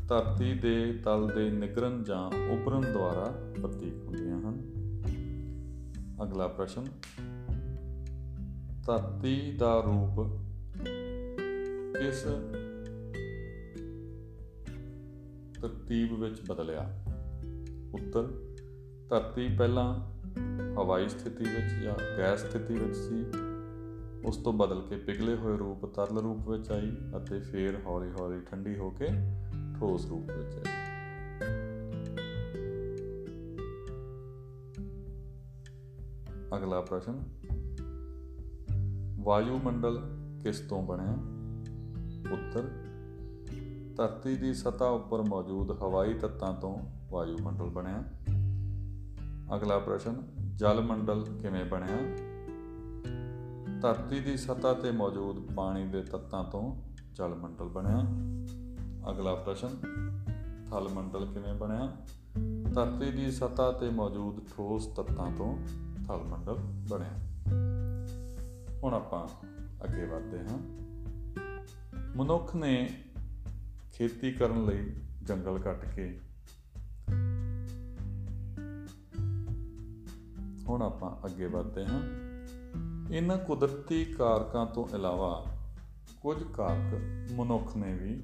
ਧਰਤੀ ਦੇ ਤਲ ਦੇ ਨਿਗਰਨ ਜਾਂ ਉਭਰਨ ਦੁਆਰਾ ਪ੍ਰਤੀਕ ਹੁੰਦੀਆਂ ਹਨ। ਅਗਲਾ ਪ੍ਰਸ਼ਨ, ਧਰਤੀ ਦਾ ਰੂਪ ਕਿਸ ਤਰਤੀਬ ਵਿੱਚ ਬਦਲਿਆ? ਉੱਤਰ, ਧਰਤੀ ਪਹਿਲਾਂ ਹਵਾਈ ਸਥਿਤੀ ਵਿੱਚ ਜਾਂ ਗੈਸ ਸਥਿਤੀ ਵਿੱਚ ਸੀ। ਉਸ ਤੋਂ ਬਦਲ ਕੇ ਪਿਘਲੇ ਹੋਏ ਰੂਪ ਤਰਲ ਰੂਪ ਵਿੱਚ ਆਈ ਅਤੇ ਫਿਰ ਹੌਲੀ-ਹੌਲੀ ਠੰਡੀ ਹੋ ਕੇ ਠੋਸ ਰੂਪ ਵਿੱਚ ਆਈ ਅਗਲਾ ਪ੍ਰਸ਼ਨ ਵਾਯੂਮੰਡਲ ਕਿਸ ਤੋਂ ਬਣਿਆ ਉੱਤਰ ਧਰਤੀ ਦੀ ਸਤ੍ਹਾ ਉੱਪਰ ਮੌਜੂਦ ਹਵਾਈ ਤੱਤਾਂ ਤੋਂ ਵਾਯੂਮੰਡਲ ਬਣਿਆ ਅਗਲਾ ਪ੍ਰਸ਼ਨ ਜਲ ਮੰਡਲ ਕਿਵੇਂ ਬਣਿਆ ਧਰਤੀ ਦੀ ਸਤ੍ਹਾ ਤੇ ਮੌਜੂਦ ਪਾਣੀ ਦੇ ਤੱਤਾਂ ਤੋਂ ਜਲ ਮੰਡਲ ਬਣਿਆ ਅਗਲਾ ਪ੍ਰਸ਼ਨ ਥਲ ਮੰਡਲ ਕਿਵੇਂ ਬਣਿਆ? ਧਰਤੀ ਦੀ ਸਤ੍ਹਾ ਤੇ ਮੌਜੂਦ ਠੋਸ ਤੱਤਾਂ ਤੋਂ ਥਲ ਮੰਡਲ ਬਣਿਆ। ਹੁਣ ਆਪਾਂ ਅੱਗੇ ਵਧਦੇ ਹਾਂ। ਮਨੁੱਖ ਨੇ ਖੇਤੀ ਕਰਨ ਲਈ ਜੰਗਲ ਕੱਟ ਕੇ ਹੁਣ ਆਪਾਂ ਅੱਗੇ ਵਧਦੇ ਹਾਂ। ਇਹਨਾਂ ਕੁਦਰਤੀ ਕਾਰਕਾਂ ਤੋਂ ਇਲਾਵਾ ਕੁਝ ਕਾਰਕ ਮਨੁੱਖ ਨੇ ਵੀ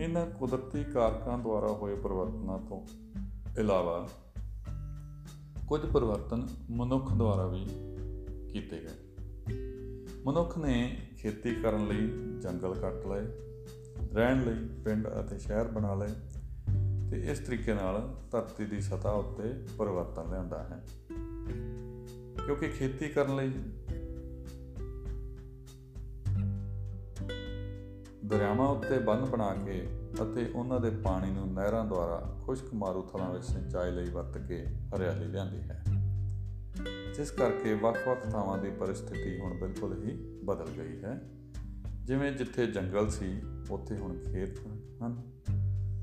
ਇਹਨਾਂ ਕੁਦਰਤੀ ਕਾਰਕਾਂ ਦੁਆਰਾ ਹੋਏ ਪਰਿਵਰਤਨਾਂ ਤੋਂ ਇਲਾਵਾ ਕੁਝ ਪਰਿਵਰਤਨ ਮਨੁੱਖ ਦੁਆਰਾ ਵੀ ਕੀਤੇ ਗਏ। ਮਨੁੱਖ ਨੇ ਖੇਤੀ ਕਰਨ ਲਈ ਜੰਗਲ ਕੱਟ ਲਏ, ਰਹਿਣ ਲਈ ਪਿੰਡ ਅਤੇ ਸ਼ਹਿਰ ਬਣਾ ਲਏ ਤੇ ਇਸ ਤਰੀਕੇ ਨਾਲ ਧਰਤੀ ਦੀ ਸਤ੍ਹਾ ਉੱਤੇ ਪਰਿਵਰਤਨ ਲਿਆਂਦਾ ਹੈ। ਕਿਉਂਕਿ ਖੇਤੀ ਕਰਨ ਲਈ ਦਰਿਆਵਾਂ ਉੱਤੇ ਬੰਨ ਬਣਾ ਕੇ ਅਤੇ ਉਹਨਾਂ ਦੇ ਪਾਣੀ ਨੂੰ ਨਹਿਰਾਂ ਦੁਆਰਾ ਖੁਸ਼ਕ ਮਾਰੂਥਲਾਂ ਵਿੱਚ ਸਿੰਚਾਈ ਲਈ ਵਰਤ ਕੇ ਹਰਿਆਲੀ ਲਿਆਂਦੀ ਹੈ। ਜਿਸ ਕਰਕੇ ਵੱਖ-ਵੱਖ ਥਾਵਾਂ ਦੀ ਪਰਿਸਥਿਤੀ ਹੁਣ ਬਿਲਕੁਲ ਹੀ ਬਦਲ ਗਈ ਹੈ। ਜਿਵੇਂ ਜਿੱਥੇ ਜੰਗਲ ਸੀ, ਉੱਥੇ ਹੁਣ ਖੇਤ ਹਨ।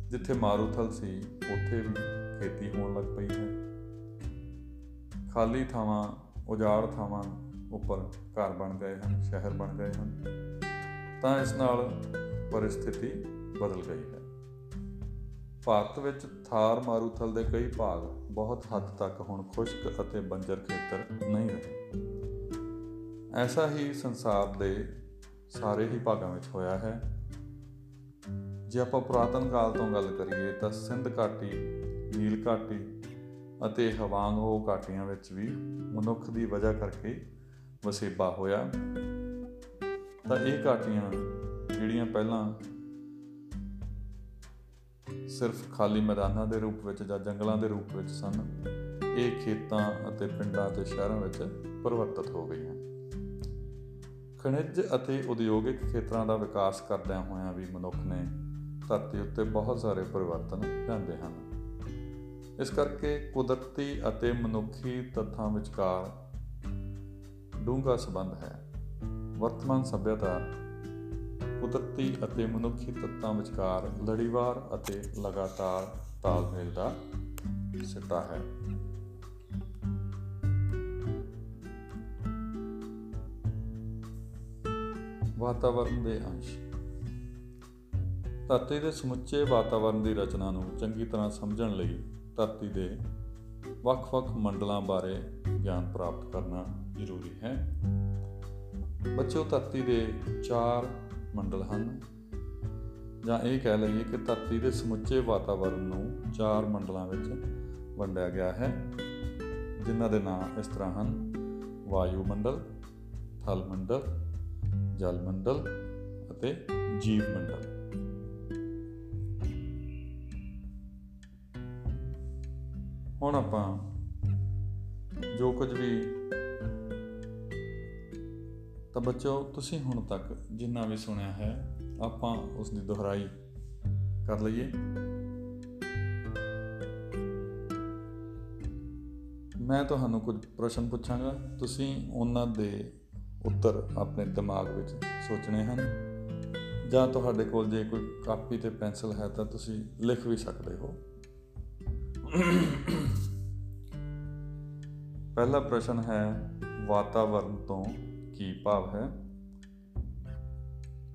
ਜਿੱਥੇ ਮਾਰੂਥਲ ਸੀ, ਉੱਥੇ ਵੀ ਖੇਤੀ ਹੋਣ ਲੱਗ ਪਈ ਹੈ। ਖਾਲੀ ਥਾਵਾਂ, ਉਜਾੜ ਥਾਵਾਂ ਉੱਪਰ ਘਰ ਬਣ ਗਏ ਹਨ, ਸ਼ਹਿਰ ਬਣ ਗਏ ਹਨ। ਤਾਂ ਇਸ ਨਾਲ ਪਰਿਸਥਿਤੀ ਬਦਲ ਗਈ ਹੈ। ਭਾਰਤ ਵਿੱਚ ਥਾਰ ਮਾਰੂਥਲ ਦੇ ਕਈ ਭਾਗ ਬਹੁਤ ਹੱਦ ਤੱਕ ਹੁਣ ਖੁਸ਼ਕ ਅਤੇ ਬੰਜਰ ਖੇਤਰ ਨਹੀਂ ਰਹੇ। ਐਸਾ ਹੀ ਸੰਸਾਰ ਦੇ ਸਾਰੇ ਹੀ ਭਾਗਾਂ ਵਿੱਚ ਹੋਇਆ ਹੈ। ਜੇ ਆਪਾਂ ਪੁਰਾਤਨ ਕਾਲ ਤੋਂ ਗੱਲ ਕਰੀਏ ਤਾਂ ਸਿੰਧ ਘਾਟੀ, ਨੀਲ ਘਾਟੀ ਅਤੇ ਹਵਾਂਗੋ ਘਾਟੀਆਂ ਵਿੱਚ ਵੀ ਮਨੁੱਖ ਦੀ ਵਜ੍ਹਾ ਕਰਕੇ ਵਸੇਬਾ ਹੋਇਆ। ਤਾਂ ਇਹ ਘਾਟੀਆਂ ਜਿਹੜੀਆਂ ਪਹਿਲਾਂ ਸਿਰਫ ਖਾਲੀ ਮੈਦਾਨਾਂ ਦੇ ਰੂਪ ਵਿੱਚ ਜਾਂ ਜੰਗਲਾਂ ਦੇ ਰੂਪ ਵਿੱਚ ਸਨ, ਇਹ ਖੇਤਾਂ ਅਤੇ ਪਿੰਡਾਂ ਤੇ ਸ਼ਹਿਰਾਂ ਵਿੱਚ ਪਰਿਵਰਤਿਤ ਹੋ ਗਈਆਂ। ਖਣਿਜ ਅਤੇ ਉਦਯੋਗਿਕ ਖੇਤਰਾਂ ਦਾ ਵਿਕਾਸ ਕਰਦਿਆਂ ਹੋਇਆਂ ਵੀ ਮਨੁੱਖ ਨੇ ਧਰਤੀ ਉੱਤੇ ਬਹੁਤ ਸਾਰੇ ਪਰਿਵਰਤਨ ਲਿਆਂਦੇ ਹਨ। ਇਸ ਕਰਕੇ ਕੁਦਰਤੀ ਅਤੇ ਮਨੁੱਖੀ ਤੱਥਾਂ ਵਿਚਕਾਰ ਡੂੰਘਾ ਸੰਬੰਧ ਹੈ। ਵਰਤਮਾਨ ਸਭਿਅਤਾ ਕੁਦਰਤੀ ਅਤੇ ਮਨੁੱਖੀ ਤੱਤਾਂ ਵਿਚਕਾਰ ਲੜੀਵਾਰ ਅਤੇ ਲਗਾਤਾਰ ਤਾਲਮੇਲ ਦਾ ਸਿੱਟਾ ਹੈ। ਵਾਤਾਵਰਣ ਦੇ ਅੰਸ਼। ਧਰਤੀ ਦੇ ਸਮੁੱਚੇ ਵਾਤਾਵਰਣ ਦੀ ਰਚਨਾ ਨੂੰ ਚੰਗੀ ਤਰ੍ਹਾਂ ਸਮਝਣ ਲਈ ਧਰਤੀ ਦੇ ਵੱਖ-ਵੱਖ ਮੰਡਲਾਂ ਬਾਰੇ ਗਿਆਨ ਪ੍ਰਾਪਤ ਕਰਨਾ ਜ਼ਰੂਰੀ ਹੈ। ਬੱਚਿਓ ਧਰਤੀ ਦੇ ਚਾਰ ਮੰਡਲ ਹਨ। ਜਾਂ ਇਹ ਕਹਿ ਲਈਏ ਕਿ ਧਰਤੀ ਦੇ ਸਮੁੱਚੇ ਵਾਤਾਵਰਣ ਨੂੰ ਚਾਰ ਮੰਡਲਾਂ ਵਿੱਚ ਵੰਡਿਆ ਗਿਆ ਹੈ, ਜਿਨ੍ਹਾਂ ਦੇ ਨਾਮ ਇਸ ਤਰ੍ਹਾਂ ਹਨ। ਵਾਯੂ ਮੰਡਲ, ਥਲ ਮੰਡਲ, ਜਲ ਮੰਡਲ ਅਤੇ ਜੀਵ ਮੰਡਲ। ਹੁਣ ਆਪਾਂ ਜੋ ਕੁਝ ਵੀ ਤਾਂ ਬੱਚੋ, ਤੁਸੀਂ ਹੁਣ ਤੱਕ ਜਿੰਨਾ ਵੀ ਸੁਣਿਆ ਹੈ, ਆਪਾਂ ਉਸ ਦੀ ਦੁਹਰਾਈ ਕਰ ਲਈਏ। ਮੈਂ ਤੁਹਾਨੂੰ ਕੁਝ ਪ੍ਰਸ਼ਨ ਪੁੱਛਾਂਗਾ। ਤੁਸੀਂ ਉਹਨਾਂ ਦੇ ਉੱਤਰ ਆਪਣੇ ਦਿਮਾਗ ਵਿੱਚ ਸੋਚਣੇ ਹਨ। ਜਾਂ ਤੁਹਾਡੇ ਕੋਲ ਜੇ ਕੋਈ ਕਾਪੀ ਤੇ ਪੈਨਸਲ ਹੈ ਤਾਂ ਤੁਸੀਂ ਲਿਖ ਵੀ ਸਕਦੇ ਹੋ। ਪਹਿਲਾ ਪ੍ਰਸ਼ਨ ਹੈ ਵਾਤਾਵਰਣ ਤੋਂ ਕੀ ਭਾਵ ਹੈ?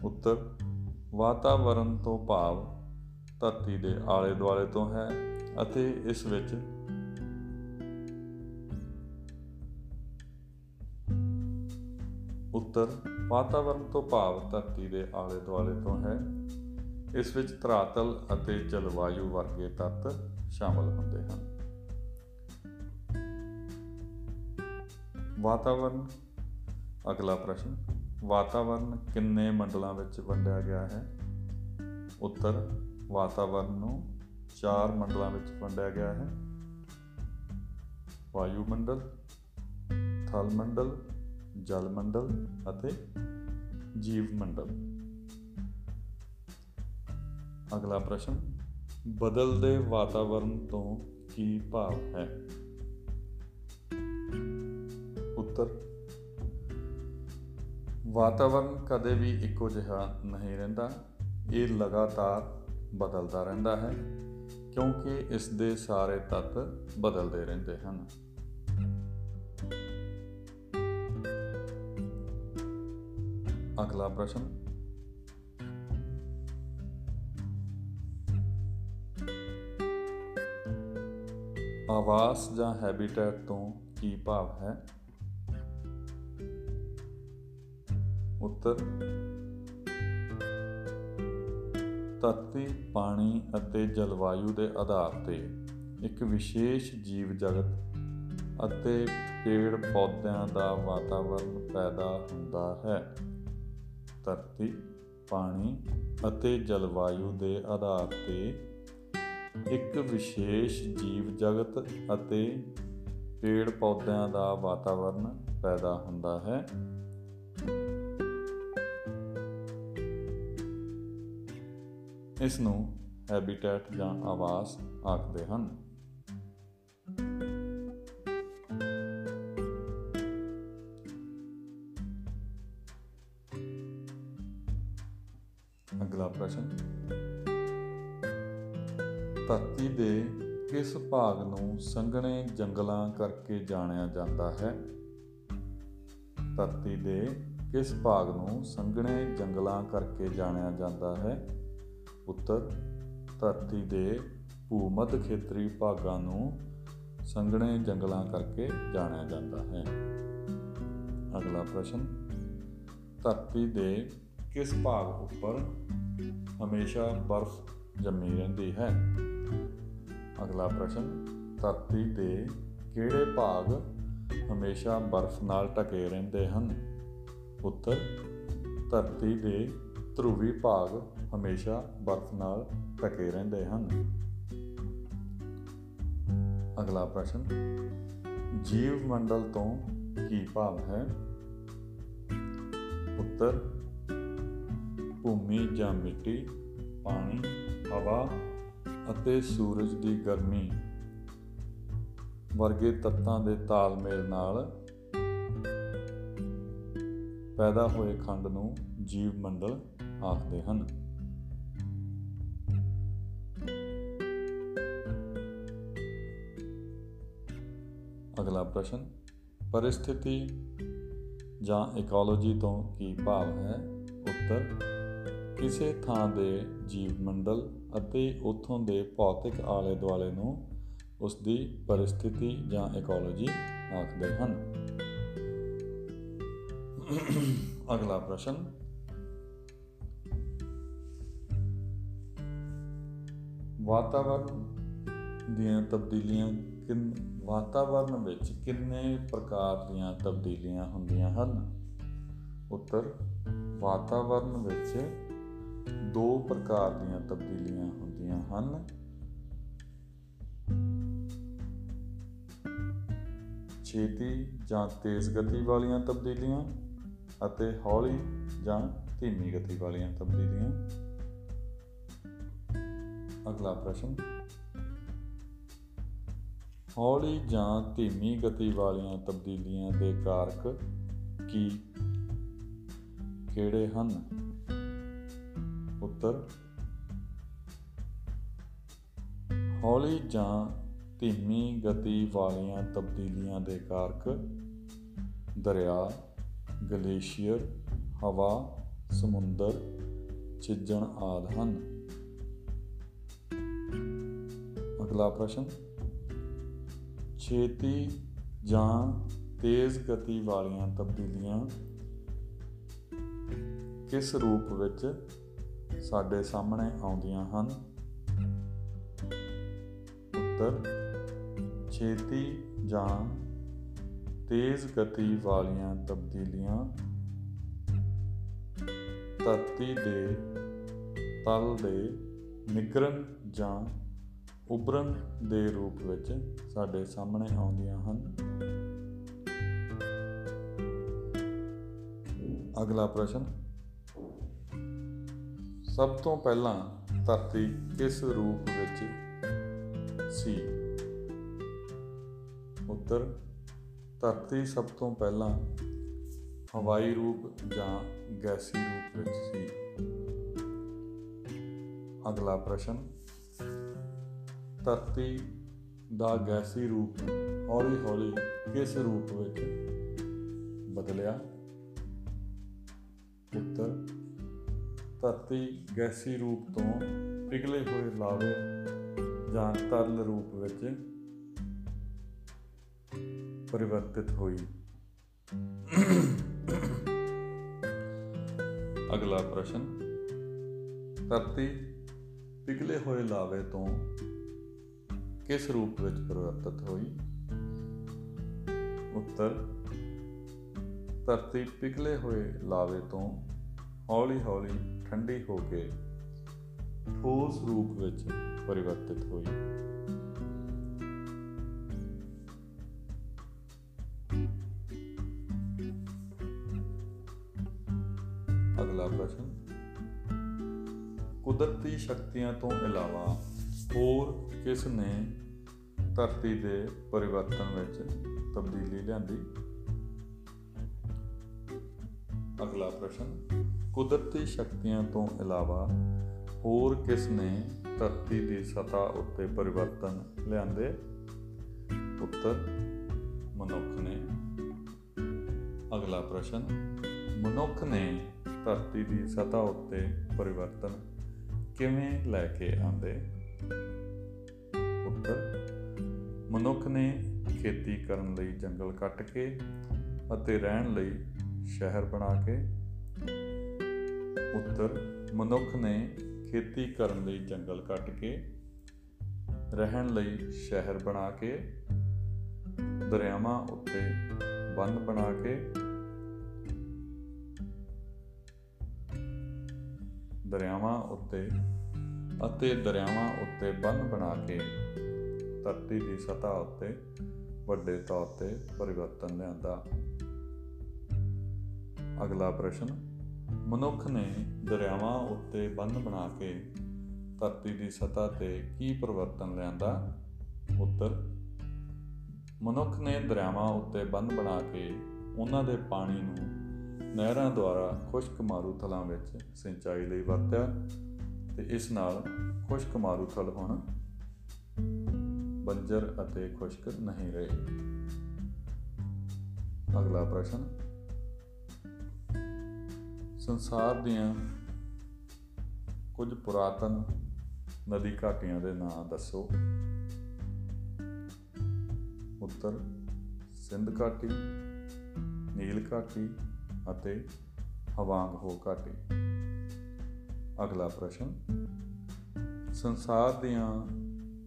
ਉੱਤਰ ਵਾਤਾਵਰਣ ਤੋਂ ਭਾਵ ਧਰਤੀ ਦੇ ਆਲੇ ਦੁਆਲੇ ਤੋਂ ਹੈ ਅਤੇ ਇਸ ਵਿੱਚ ਉੱਤਰ ਵਾਤਾਵਰਣ ਤੋਂ ਭਾਵ ਧਰਤੀ ਦੇ ਆਲੇ ਦੁਆਲੇ ਤੋਂ ਹੈ। ਇਸ ਵਿੱਚ ਧਰਾਤਲ ਅਤੇ ਜਲਵਾਯੂ ਵਰਗੇ ਤੱਤ ਸ਼ਾਮਲ ਹੁੰਦੇ ਹਨ। ਵਾਤਾਵਰਣ ਅਗਲਾ ਪ੍ਰਸ਼ਨ ਵਾਤਾਵਰਣ ਕਿੰਨੇ ਮੰਡਲਾਂ ਵਿੱਚ ਵੰਡਿਆ ਗਿਆ ਹੈ? ਉੱਤਰ ਵਾਤਾਵਰਣ ਨੂੰ ਚਾਰ ਮੰਡਲਾਂ ਵਿੱਚ ਵੰਡਿਆ ਗਿਆ ਹੈ। ਵਾਯੂ ਮੰਡਲ ਥਲ ਮੰਡਲ ਜਲ ਮੰਡਲ ਅਤੇ ਜੀਵ ਮੰਡਲ ਅਗਲਾ ਪ੍ਰਸ਼ਨ, ਬਦਲਦੇ ਵਾਤਾਵਰਣ ਤੋਂ ਕੀ ਭਾਵ ਹੈ? ਉੱਤਰ ਵਾਤਾਵਰਣ ਕਦੇ ਵੀ ਇੱਕੋ ਜਿਹਾ ਨਹੀਂ ਰਹਿੰਦਾ। ਇਹ ਲਗਾਤਾਰ ਬਦਲਦਾ ਰਹਿੰਦਾ ਹੈ, ਕਿਉਂਕਿ ਇਸ ਦੇ ਸਾਰੇ ਤੱਤ ਬਦਲਦੇ ਰਹਿੰਦੇ ਹਨ। ਅਗਲਾ ਪ੍ਰਸ਼ਨ। ਆਵਾਸ ਜਾਂ ਹੈਬਿਟੈਟ ਤੋਂ ਕੀ ਭਾਵ ਹੈ? ਉੱਤਰ। ਧਰਤੀ, ਪਾਣੀ ਅਤੇ ਜਲਵਾਯੂ ਦੇ ਆਧਾਰ ਤੇ ਇੱਕ ਵਿਸ਼ੇਸ਼ ਜੀਵ ਜਗਤ ਅਤੇ ਪੇੜ ਪੌਦਿਆਂ ਦਾ ਵਾਤਾਵਰਣ ਪੈਦਾ ਹੁੰਦਾ ਹੈ। ਧਰਤੀ, ਪਾਣੀ ਅਤੇ ਜਲਵਾਯੂ ਦੇ ਆਧਾਰ ਤੇ ਇੱਕ ਵਿਸ਼ੇਸ਼ ਜੀਵ ਜਗਤ ਅਤੇ ਪੇੜ ਪੌਦਿਆਂ ਦਾ ਵਾਤਾਵਰਣ ਪੈਦਾ ਹੁੰਦਾ ਹੈ। ਇਸ ਨੂੰ ਹੈਬਿਟੈਟ ਜਾਂ ਆਵਾਸ ਆਖਦੇ ਹਨ। ਅਗਲਾ ਪ੍ਰਸ਼ਨ। ਧਰਤੀ ਦੇ ਕਿਸ ਭਾਗ ਨੂੰ ਸੰਘਣੇ ਜੰਗਲਾਂ ਕਰਕੇ ਜਾਣਿਆ ਜਾਂਦਾ ਹੈ? ਧਰਤੀ ਦੇ ਕਿਸ ਭਾਗ ਨੂੰ ਸੰਘਣੇ ਜੰਗਲਾਂ ਕਰਕੇ ਜਾਣਿਆ ਜਾਂਦਾ ਹੈ? ਉੱਤਰ ਧਰਤੀ ਦੇ ਭੂਮੱਧ ਖੇਤਰੀ ਭਾਗਾਂ ਨੂੰ ਸੰਘਣੇ ਜੰਗਲਾਂ ਕਰਕੇ ਜਾਣਿਆ ਜਾਂਦਾ ਹੈ। ਅਗਲਾ ਪ੍ਰਸ਼ਨ, ਧਰਤੀ ਦੇ ਕਿਸ ਭਾਗ ਉੱਪਰ ਹਮੇਸ਼ਾ ਬਰਫ਼ ਜੰਮੀ ਰਹਿੰਦੀ ਹੈ? ਅਗਲਾ ਪ੍ਰਸ਼ਨ, ਧਰਤੀ ਦੇ ਕਿਹੜੇ ਭਾਗ ਹਮੇਸ਼ਾ ਬਰਫ਼ ਨਾਲ ਢਕੇ ਰਹਿੰਦੇ ਹਨ? ਉੱਤਰ ਧਰਤੀ ਦੇ ਧਰੂਵੀ ਭਾਗ ਹਮੇਸ਼ਾ ਬਰਫ਼ ਨਾਲ ਢਕੇ ਰਹਿੰਦੇ ਹਨ। ਅਗਲਾ ਪ੍ਰਸ਼ਨ ਜੀਵ ਮੰਡਲ ਤੋਂ ਕੀ ਭਾਵ ਹੈ? ਉੱਤਰ, ਭੂਮੀ ਜਾਂ ਮਿੱਟੀ, ਪਾਣੀ, ਹਵਾ ਅਤੇ ਸੂਰਜ ਦੀ ਗਰਮੀ ਵਰਗੇ ਤੱਤਾਂ ਦੇ ਤਾਲਮੇਲ ਨਾਲ ਪੈਦਾ ਹੋਏ ਖੰਡ ਨੂੰ ਜੀਵ ਮੰਡਲ ਆਖਦੇ ਹਨ। ਅਗਲਾ ਪ੍ਰਸ਼ਨ, ਪਰਿਸਥਿਤੀ ਜਾਂ ਇਕੋਲੋਜੀ ਤੋਂ ਕੀ ਭਾਵ ਹੈ? ਉੱਤਰ, ਕਿਸੇ ਥਾਂ ਦੇ ਜੀਵ ਮੰਡਲ ਅਤੇ ਉਥੋਂ ਦੇ ਭੌਤਿਕ ਆਲੇ ਦੁਆਲੇ ਨੂੰ ਉਸ ਦੀ ਪਰਿਸਥਿਤੀ ਜਾਂ ਇਕੋਲੋਜੀ ਆਖਦੇ ਹਨ। ਅਗਲਾ ਪ੍ਰਸ਼ਨ ਵਾਤਾਵਰਣ ਦੀਆਂ ਤਬਦੀਲੀਆਂ ਕਿੰਨ ਵਾਤਾਵਰਣ ਵਿੱਚ ਕਿੰਨੇ ਪ੍ਰਕਾਰ ਦੀਆਂ ਤਬਦੀਲੀਆਂ ਹੁੰਦੀਆਂ ਹਨ? ਉੱਤਰ ਵਾਤਾਵਰਣ ਵਿੱਚ ਦੋ ਪ੍ਰਕਾਰ ਦੀਆਂ ਤਬਦੀਲੀਆਂ ਹੁੰਦੀਆਂ ਹਨ। ਛੇਤੀ ਜਾਂ ਤੇਜ਼ ਗਤੀ ਵਾਲੀਆਂ ਤਬਦੀਲੀਆਂ ਅਤੇ ਹੌਲੀ ਜਾਂ ਧੀਮੀ ਗਤੀ ਵਾਲੀਆਂ ਤਬਦੀਲੀਆਂ। ਅਗਲਾ ਪ੍ਰਸ਼ਨ। ਹੌਲੀ ਜਾਂ ਧੀਮੀ ਗਤੀ ਵਾਲੀਆਂ ਤਬਦੀਲੀਆਂ ਦੇ ਕਾਰਕ ਕੀ ਕਿਹੜੇ ਹਨ? ਉੱਤਰ, ਹੌਲੀ ਜਾਂ ਧੀਮੀ ਗਤੀ ਵਾਲੀਆਂ ਤਬਦੀਲੀਆਂ ਦੇ ਕਾਰਕ ਦਰਿਆ, ਗਲੇਸ਼ੀਅਰ, ਹਵਾ, ਸਮੁੰਦਰ ਚਿੱਜਣ ਆਦ ਹਨ। ਅਗਲਾ ਪ੍ਰਸ਼ਨ। ਛੇਤੀ ਜਾਂ ਤੇਜ਼ ਗਤੀ ਵਾਲੀਆਂ ਤਬਦੀਲੀਆਂ ਕਿਸ ਰੂਪ ਵਿੱਚ ਸਾਡੇ ਸਾਹਮਣੇ ਆਉਂਦੀਆਂ ਹਨ? ਉੱਤਰ, ਛੇਤੀ ਜਾਂ ਤੇਜ਼ ਗਤੀ ਵਾਲੀਆਂ ਤਬਦੀਲੀਆਂ ਧਰਤੀ ਦੇ ਤਲ ਦੇ ਨਿਗਰਨ ਜਾਂ ਉਭਰਨ ਦੇ ਰੂਪ ਵਿੱਚ ਸਾਡੇ ਸਾਹਮਣੇ ਆਉਂਦੀਆਂ ਹਨ। ਅਗਲਾ ਪ੍ਰਸ਼ਨ। ਸਭ ਤੋਂ ਪਹਿਲਾਂ ਧਰਤੀ ਕਿਸ ਰੂਪ ਵਿੱਚ ਸੀ? ਉੱਤਰ, ਧਰਤੀ ਸਭ ਤੋਂ ਪਹਿਲਾਂ ਹਵਾਈ ਰੂਪ ਜਾਂ ਗੈਸੀ ਰੂਪ ਵਿੱਚ ਸੀ। ਅਗਲਾ ਪ੍ਰਸ਼ਨ। ਧਰਤੀ ਦਾ ਗੈਸੀ ਰੂਪ ਹੌਲੀ-ਹੌਲੀ ਕਿਸ ਰੂਪ ਵਿੱਚ ਬਦਲਿਆ? ਉੱਤਰ, ਧਰਤੀ ਗੈਸੀ ਰੂਪ ਤੋਂ ਪਿਘਲੇ ਹੋਏ ਲਾਵੇ ਜਾਂ ਤਰਲ ਰੂਪ ਵਿੱਚ ਪਰਿਵਰਤਿਤ ਹੋਈ। ਅਗਲਾ ਪ੍ਰਸ਼ਨ, ਧਰਤੀ ਪਿਘਲੇ ਹੋਏ ਲਾਵੇ ਤੋਂ ਕਿਸ ਰੂਪ ਵਿੱਚ ਪਰਿਵਰਤਿਤ ਹੋਈ? ਉੱਤਰ, ਧਰਤੀ ਪਿਘਲੇ ਹੋਏ ਲਾਵੇ ਤੋਂ ਹੌਲੀ-ਹੌਲੀ ਠੰਡੀ ਹੋ ਕੇ ਠੋਸ ਰੂਪ ਵਿੱਚ ਪਰਿਵਰਤਿਤ ਹੋਈ। ਅਗਲਾ ਪ੍ਰਸ਼ਨ, ਕੁਦਰਤੀ ਸ਼ਕਤੀਆਂ ਤੋਂ ਇਲਾਵਾ ਕਿਸ ਨੇ ਧਰਤੀ ਦੇ ਪਰਿਵਰਤਨ ਵਿੱਚ ਤਬਦੀਲੀ ਲਿਆਂਦੀ? ਅਗਲਾ ਪ੍ਰਸ਼ਨ, ਕੁਦਰਤੀ ਸ਼ਕਤੀਆਂ ਤੋਂ ਇਲਾਵਾ ਹੋਰ ਕਿਸ ਨੇ ਧਰਤੀ ਦੀ ਸਤਾ ਉੱਤੇ ਪਰਿਵਰਤਨ ਲਿਆਂਦੇ? ਉੱਤਰ, ਮਨੁੱਖ ਨੇ। ਅਗਲਾ ਪ੍ਰਸ਼ਨ, ਮਨੁੱਖ ਨੇ ਧਰਤੀ ਦੀ ਸਤਾ ਉੱਤੇ ਪਰਿਵਰਤਨ ਕਿਵੇਂ ਲੈ ਕੇ ਆਂਦੇ? ਉੱਤਰ ਮਨੁੱਖ ਨੇ ਖੇਤੀ ਕਰਨ ਲਈ ਜੰਗਲ ਕੱਟ ਕੇ ਅਤੇ ਰਹਿਣ ਲਈ ਸ਼ਹਿਰ ਬਣਾ ਕੇ। ਉੱਤਰ, ਮਨੁੱਖ ਨੇ ਖੇਤੀ ਕਰਨ ਲਈ ਜੰਗਲ ਕੱਟ ਕੇ, ਰਹਿਣ ਲਈ ਸ਼ਹਿਰ ਬਣਾ ਕੇ, ਦਰਿਆਵਾਂ ਉੱਤੇ ਬੰਨ ਬਣਾ ਕੇ। ਦਰਿਆਵਾਂ ਉੱਤੇ ਅਤੇ ਦਰਿਆਵਾਂ ਉੱਤੇ ਬੰਨ ਬਣਾ ਕੇ ਧਰਤੀ ਦੀ ਸਤ੍ਹਾ ਉੱਤੇ ਵੱਡੇ ਤੌਰ ਤੇ ਪਰਿਵਰਤਨ ਲਿਆਂਦਾ। ਅਗਲਾ ਪ੍ਰਸ਼ਨ, ਮਨੁੱਖ ਨੇ ਦਰਿਆਵਾਂ ਉੱਤੇ ਬੰਨ ਬਣਾ ਕੇ ਧਰਤੀ ਦੀ ਸਤ੍ਹਾ ਤੇ ਕੀ ਪਰਿਵਰਤਨ ਲਿਆਂਦਾ? ਉੱਤਰ, ਮਨੁੱਖ ਨੇ ਦਰਿਆਵਾਂ ਉੱਤੇ ਬੰਨ ਬਣਾ ਕੇ ਉਹਨਾਂ ਦੇ ਪਾਣੀ ਨੂੰ ਨਹਿਰਾਂ ਦੁਆਰਾ ਖੁਸ਼ਕ ਮਾਰੂਥਲਾਂ ਵਿੱਚ ਸਿੰਚਾਈ ਲਈ ਵਰਤਿਆ ਤੇ ਇਸ ਨਾਲ ਖੁਸ਼ਕ ਮਾਰੂਥਲ ਹੁਣ ਬੰਜਰ ਅਤੇ ਖੁਸ਼ਕ ਨਹੀਂ ਰਹੇ। ਅਗਲਾ ਪ੍ਰਸ਼ਨ। ਸੰਸਾਰ ਦੀਆਂ ਕੁਝ ਪੁਰਾਤਨ ਨਦੀ ਘਾਟੀਆਂ ਦੇ ਨਾਂ ਦੱਸੋ। ਉੱਤਰ, ਸਿੰਧ ਘਾਟੀ, ਨੀਲ ਘਾਟੀ ਅਤੇ ਹਵਾਂਗ ਹੋ ਘਾਟੀ। ਅਗਲਾ ਪ੍ਰਸ਼ਨ। ਸੰਸਾਰ ਦੀਆਂ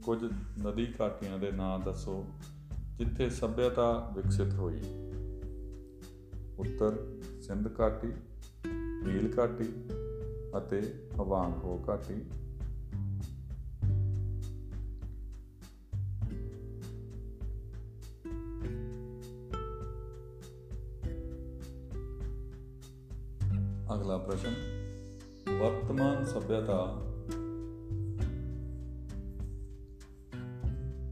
ਕੁਝ ਨਦੀ ਘਾਟੀਆਂ ਦੇ ਨਾਂ ਦੱਸੋ, ਜਿੱਥੇ ਸਭਿਅਤਾ ਵਿਕਸਿਤ ਹੋਈ। ਉੱਤਰ, ਸਿੰਧ ਘਾਟੀ, ਨੀਲ ਘਾਟੀ ਅਤੇ ਹਵਾਂਗ ਹੋ ਘਾਟੀ। ਅਗਲਾ ਪ੍ਰਸ਼ਨ, ਵਰਤਮਾਨ ਸਭਿਅਤਾ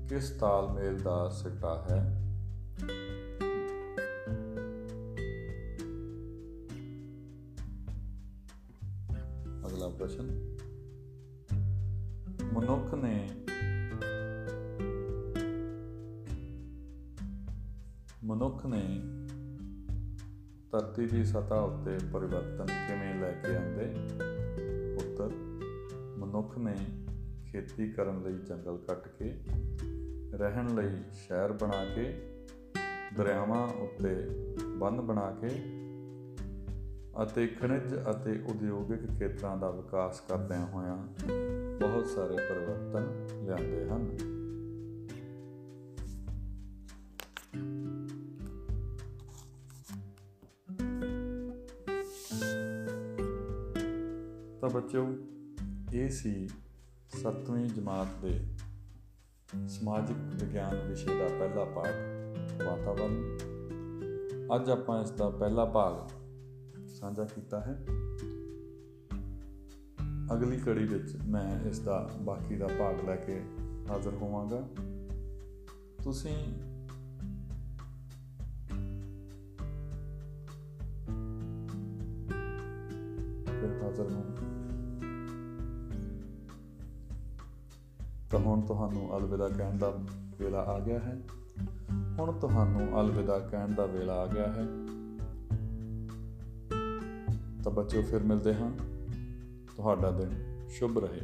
ਕਿਸ ਤਾਲਮੇਲ ਦਾ ਸਿੱਟਾ ਹੈ? ਅਗਲਾ ਪ੍ਰਸ਼ਨ। ਮਨੁੱਖ ਨੇ ਮਨੁੱਖ ਨੇ ਧਰਤੀ ਦੀ ਸਤਾ ਉੱਤੇ ਪਰਿਵਰਤਨ ਕਿਵੇਂ ਲੈ ਕੇ ਆਂਦੇ ਉੱਤਰ, ਮਨੁੱਖ ਨੇ ਖੇਤੀ ਕਰਨ ਲਈ ਜੰਗਲ ਕੱਟ ਕੇ ਰਹਿਣ ਲਈ ਸ਼ਹਿਰ ਬਣਾ ਕੇ, ਦਰਿਆਵਾਂ ਉੱਤੇ ਬੰਨ ਬਣਾ ਕੇ ਅਤੇ ਖਣਿਜ ਅਤੇ ਉਦਯੋਗਿਕ ਖੇਤਰਾਂ ਦਾ ਵਿਕਾਸ ਕਰਦਿਆਂ ਹੋਇਆਂ ਬਹੁਤ ਸਾਰੇ ਪਰਿਵਰਤਨ ਲਿਆਂਦੇ ਹਨ। ਤਾਂ ਬੱਚਿਓ, ਇਹ ਸੀ 7ਵੀਂ ਜਮਾਤ ਦੇ ਸਮਾਜਿਕ ਵਿਗਿਆਨ ਵਿਸ਼ੇ ਦਾ ਪਹਿਲਾ ਪਾਠ ਵਾਤਾਵਰਣ ਅੱਜ ਆਪਾਂ ਇਸ ਦਾ ਪਹਿਲਾ ਭਾਗ ਸਾਂਝਾ ਕੀਤਾ ਹੈ। ਅਗਲੀ ਕੜੀ ਵਿੱਚ ਮੈਂ ਇਸ ਦਾ ਬਾਕੀ ਦਾ ਭਾਗ ਲੈ ਕੇ ਹਾਜ਼ਰ ਹੋਵਾਂਗਾ। ਤੁਸੀਂ ਅਲਵਿਦਾ ਕਹਿਣ ਦਾ ਵੇਲਾ ਆ ਗਿਆ ਹੈ। ਹੁਣ ਤੁਹਾਨੂੰ ਅਲਵਿਦਾ ਕਹਿਣ ਦਾ ਵੇਲਾ ਆ ਗਿਆ ਹੈ। ਤਾਂ ਬੱਚਿਓ, ਫਿਰ ਮਿਲਦੇ ਹਾਂ। ਤੁਹਾਡਾ ਦਿਨ ਸ਼ੁਭ ਰਹੇ।